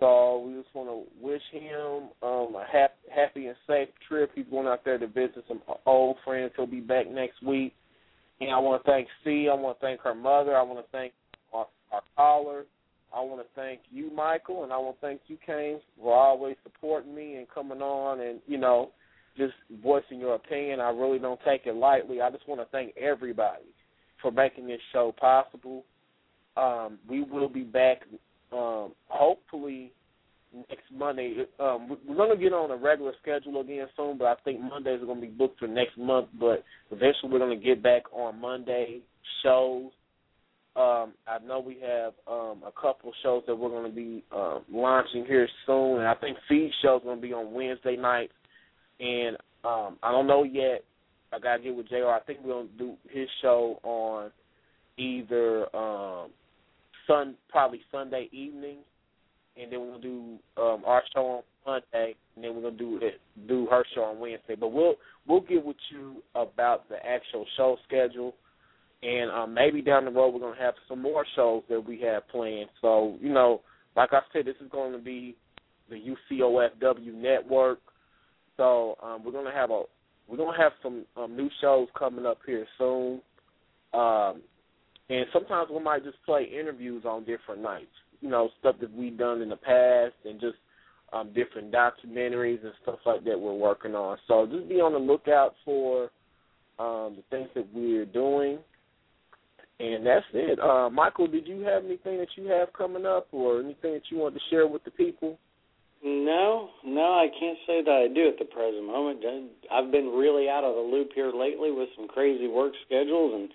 So we just want to wish him um, a happy, happy and safe trip. He's going out there to visit some old friends. He'll be back next week. And I want to thank Cie. I want to thank her mother. I want to thank our, our caller. I want to thank you, Michael, and I want to thank you, Kane, for always supporting me and coming on and, you know, just voicing your opinion. I really don't take it lightly. I just want to thank everybody for making this show possible. Um, we will be back, um, hopefully, next Monday. Um, we're going to get on a regular schedule again soon, but I think Mondays are going to be booked for next month. But eventually, we're going to get back on Monday shows. Um, I know we have um, a couple shows that we're going to be um, launching here soon, and I think Feed Show is going to be on Wednesday night. And um, I don't know yet. I got to get with Jr. I think we're going to do his show on either um, sun probably Sunday evening and then we're gonna do um, our show on Monday, and then we're gonna do it, do her show on Wednesday. But we'll we'll get with you about the actual show schedule, and um, maybe down the road we're gonna have some more shows that we have planned. So you know, like I said, this is going to be the UCOFW network. So um, we're gonna have a we're gonna have some um, new shows coming up here soon. Um, and sometimes we might just play interviews on different nights you know stuff that we've done in the past and just um, different documentaries and stuff like that we're working on. So just be on the lookout for um, the things that we're doing. And that's it. Uh, Michael, did you have anything that you have coming up or anything that you want to share with the people? No, no, I can't say that I do at the present moment. I've been really out of the loop here lately with some crazy work schedules and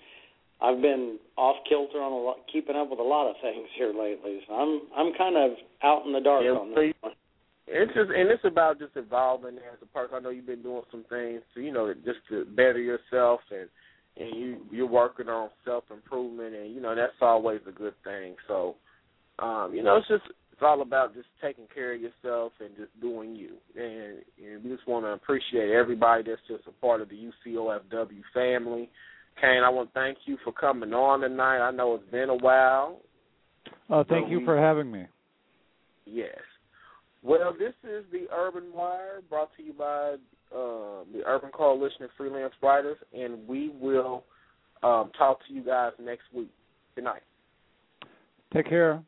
I've been off kilter on a lot, keeping up with a lot of things here lately. So I'm I'm kind of out in the dark yeah, on this one. It's just and it's about just evolving as a person. I know you've been doing some things to you know just to better yourself and and you you're working on self improvement and you know that's always a good thing. So um, you know it's just it's all about just taking care of yourself and just doing you. And, and we just want to appreciate everybody that's just a part of the UCOFW family. Kane, I want to thank you for coming on tonight. I know it's been a while. Oh, thank you we, for having me. Yes. Well, this is the Urban Wire brought to you by uh, the Urban Coalition of Freelance Writers, and we will um, talk to you guys next week. Good night. Take care.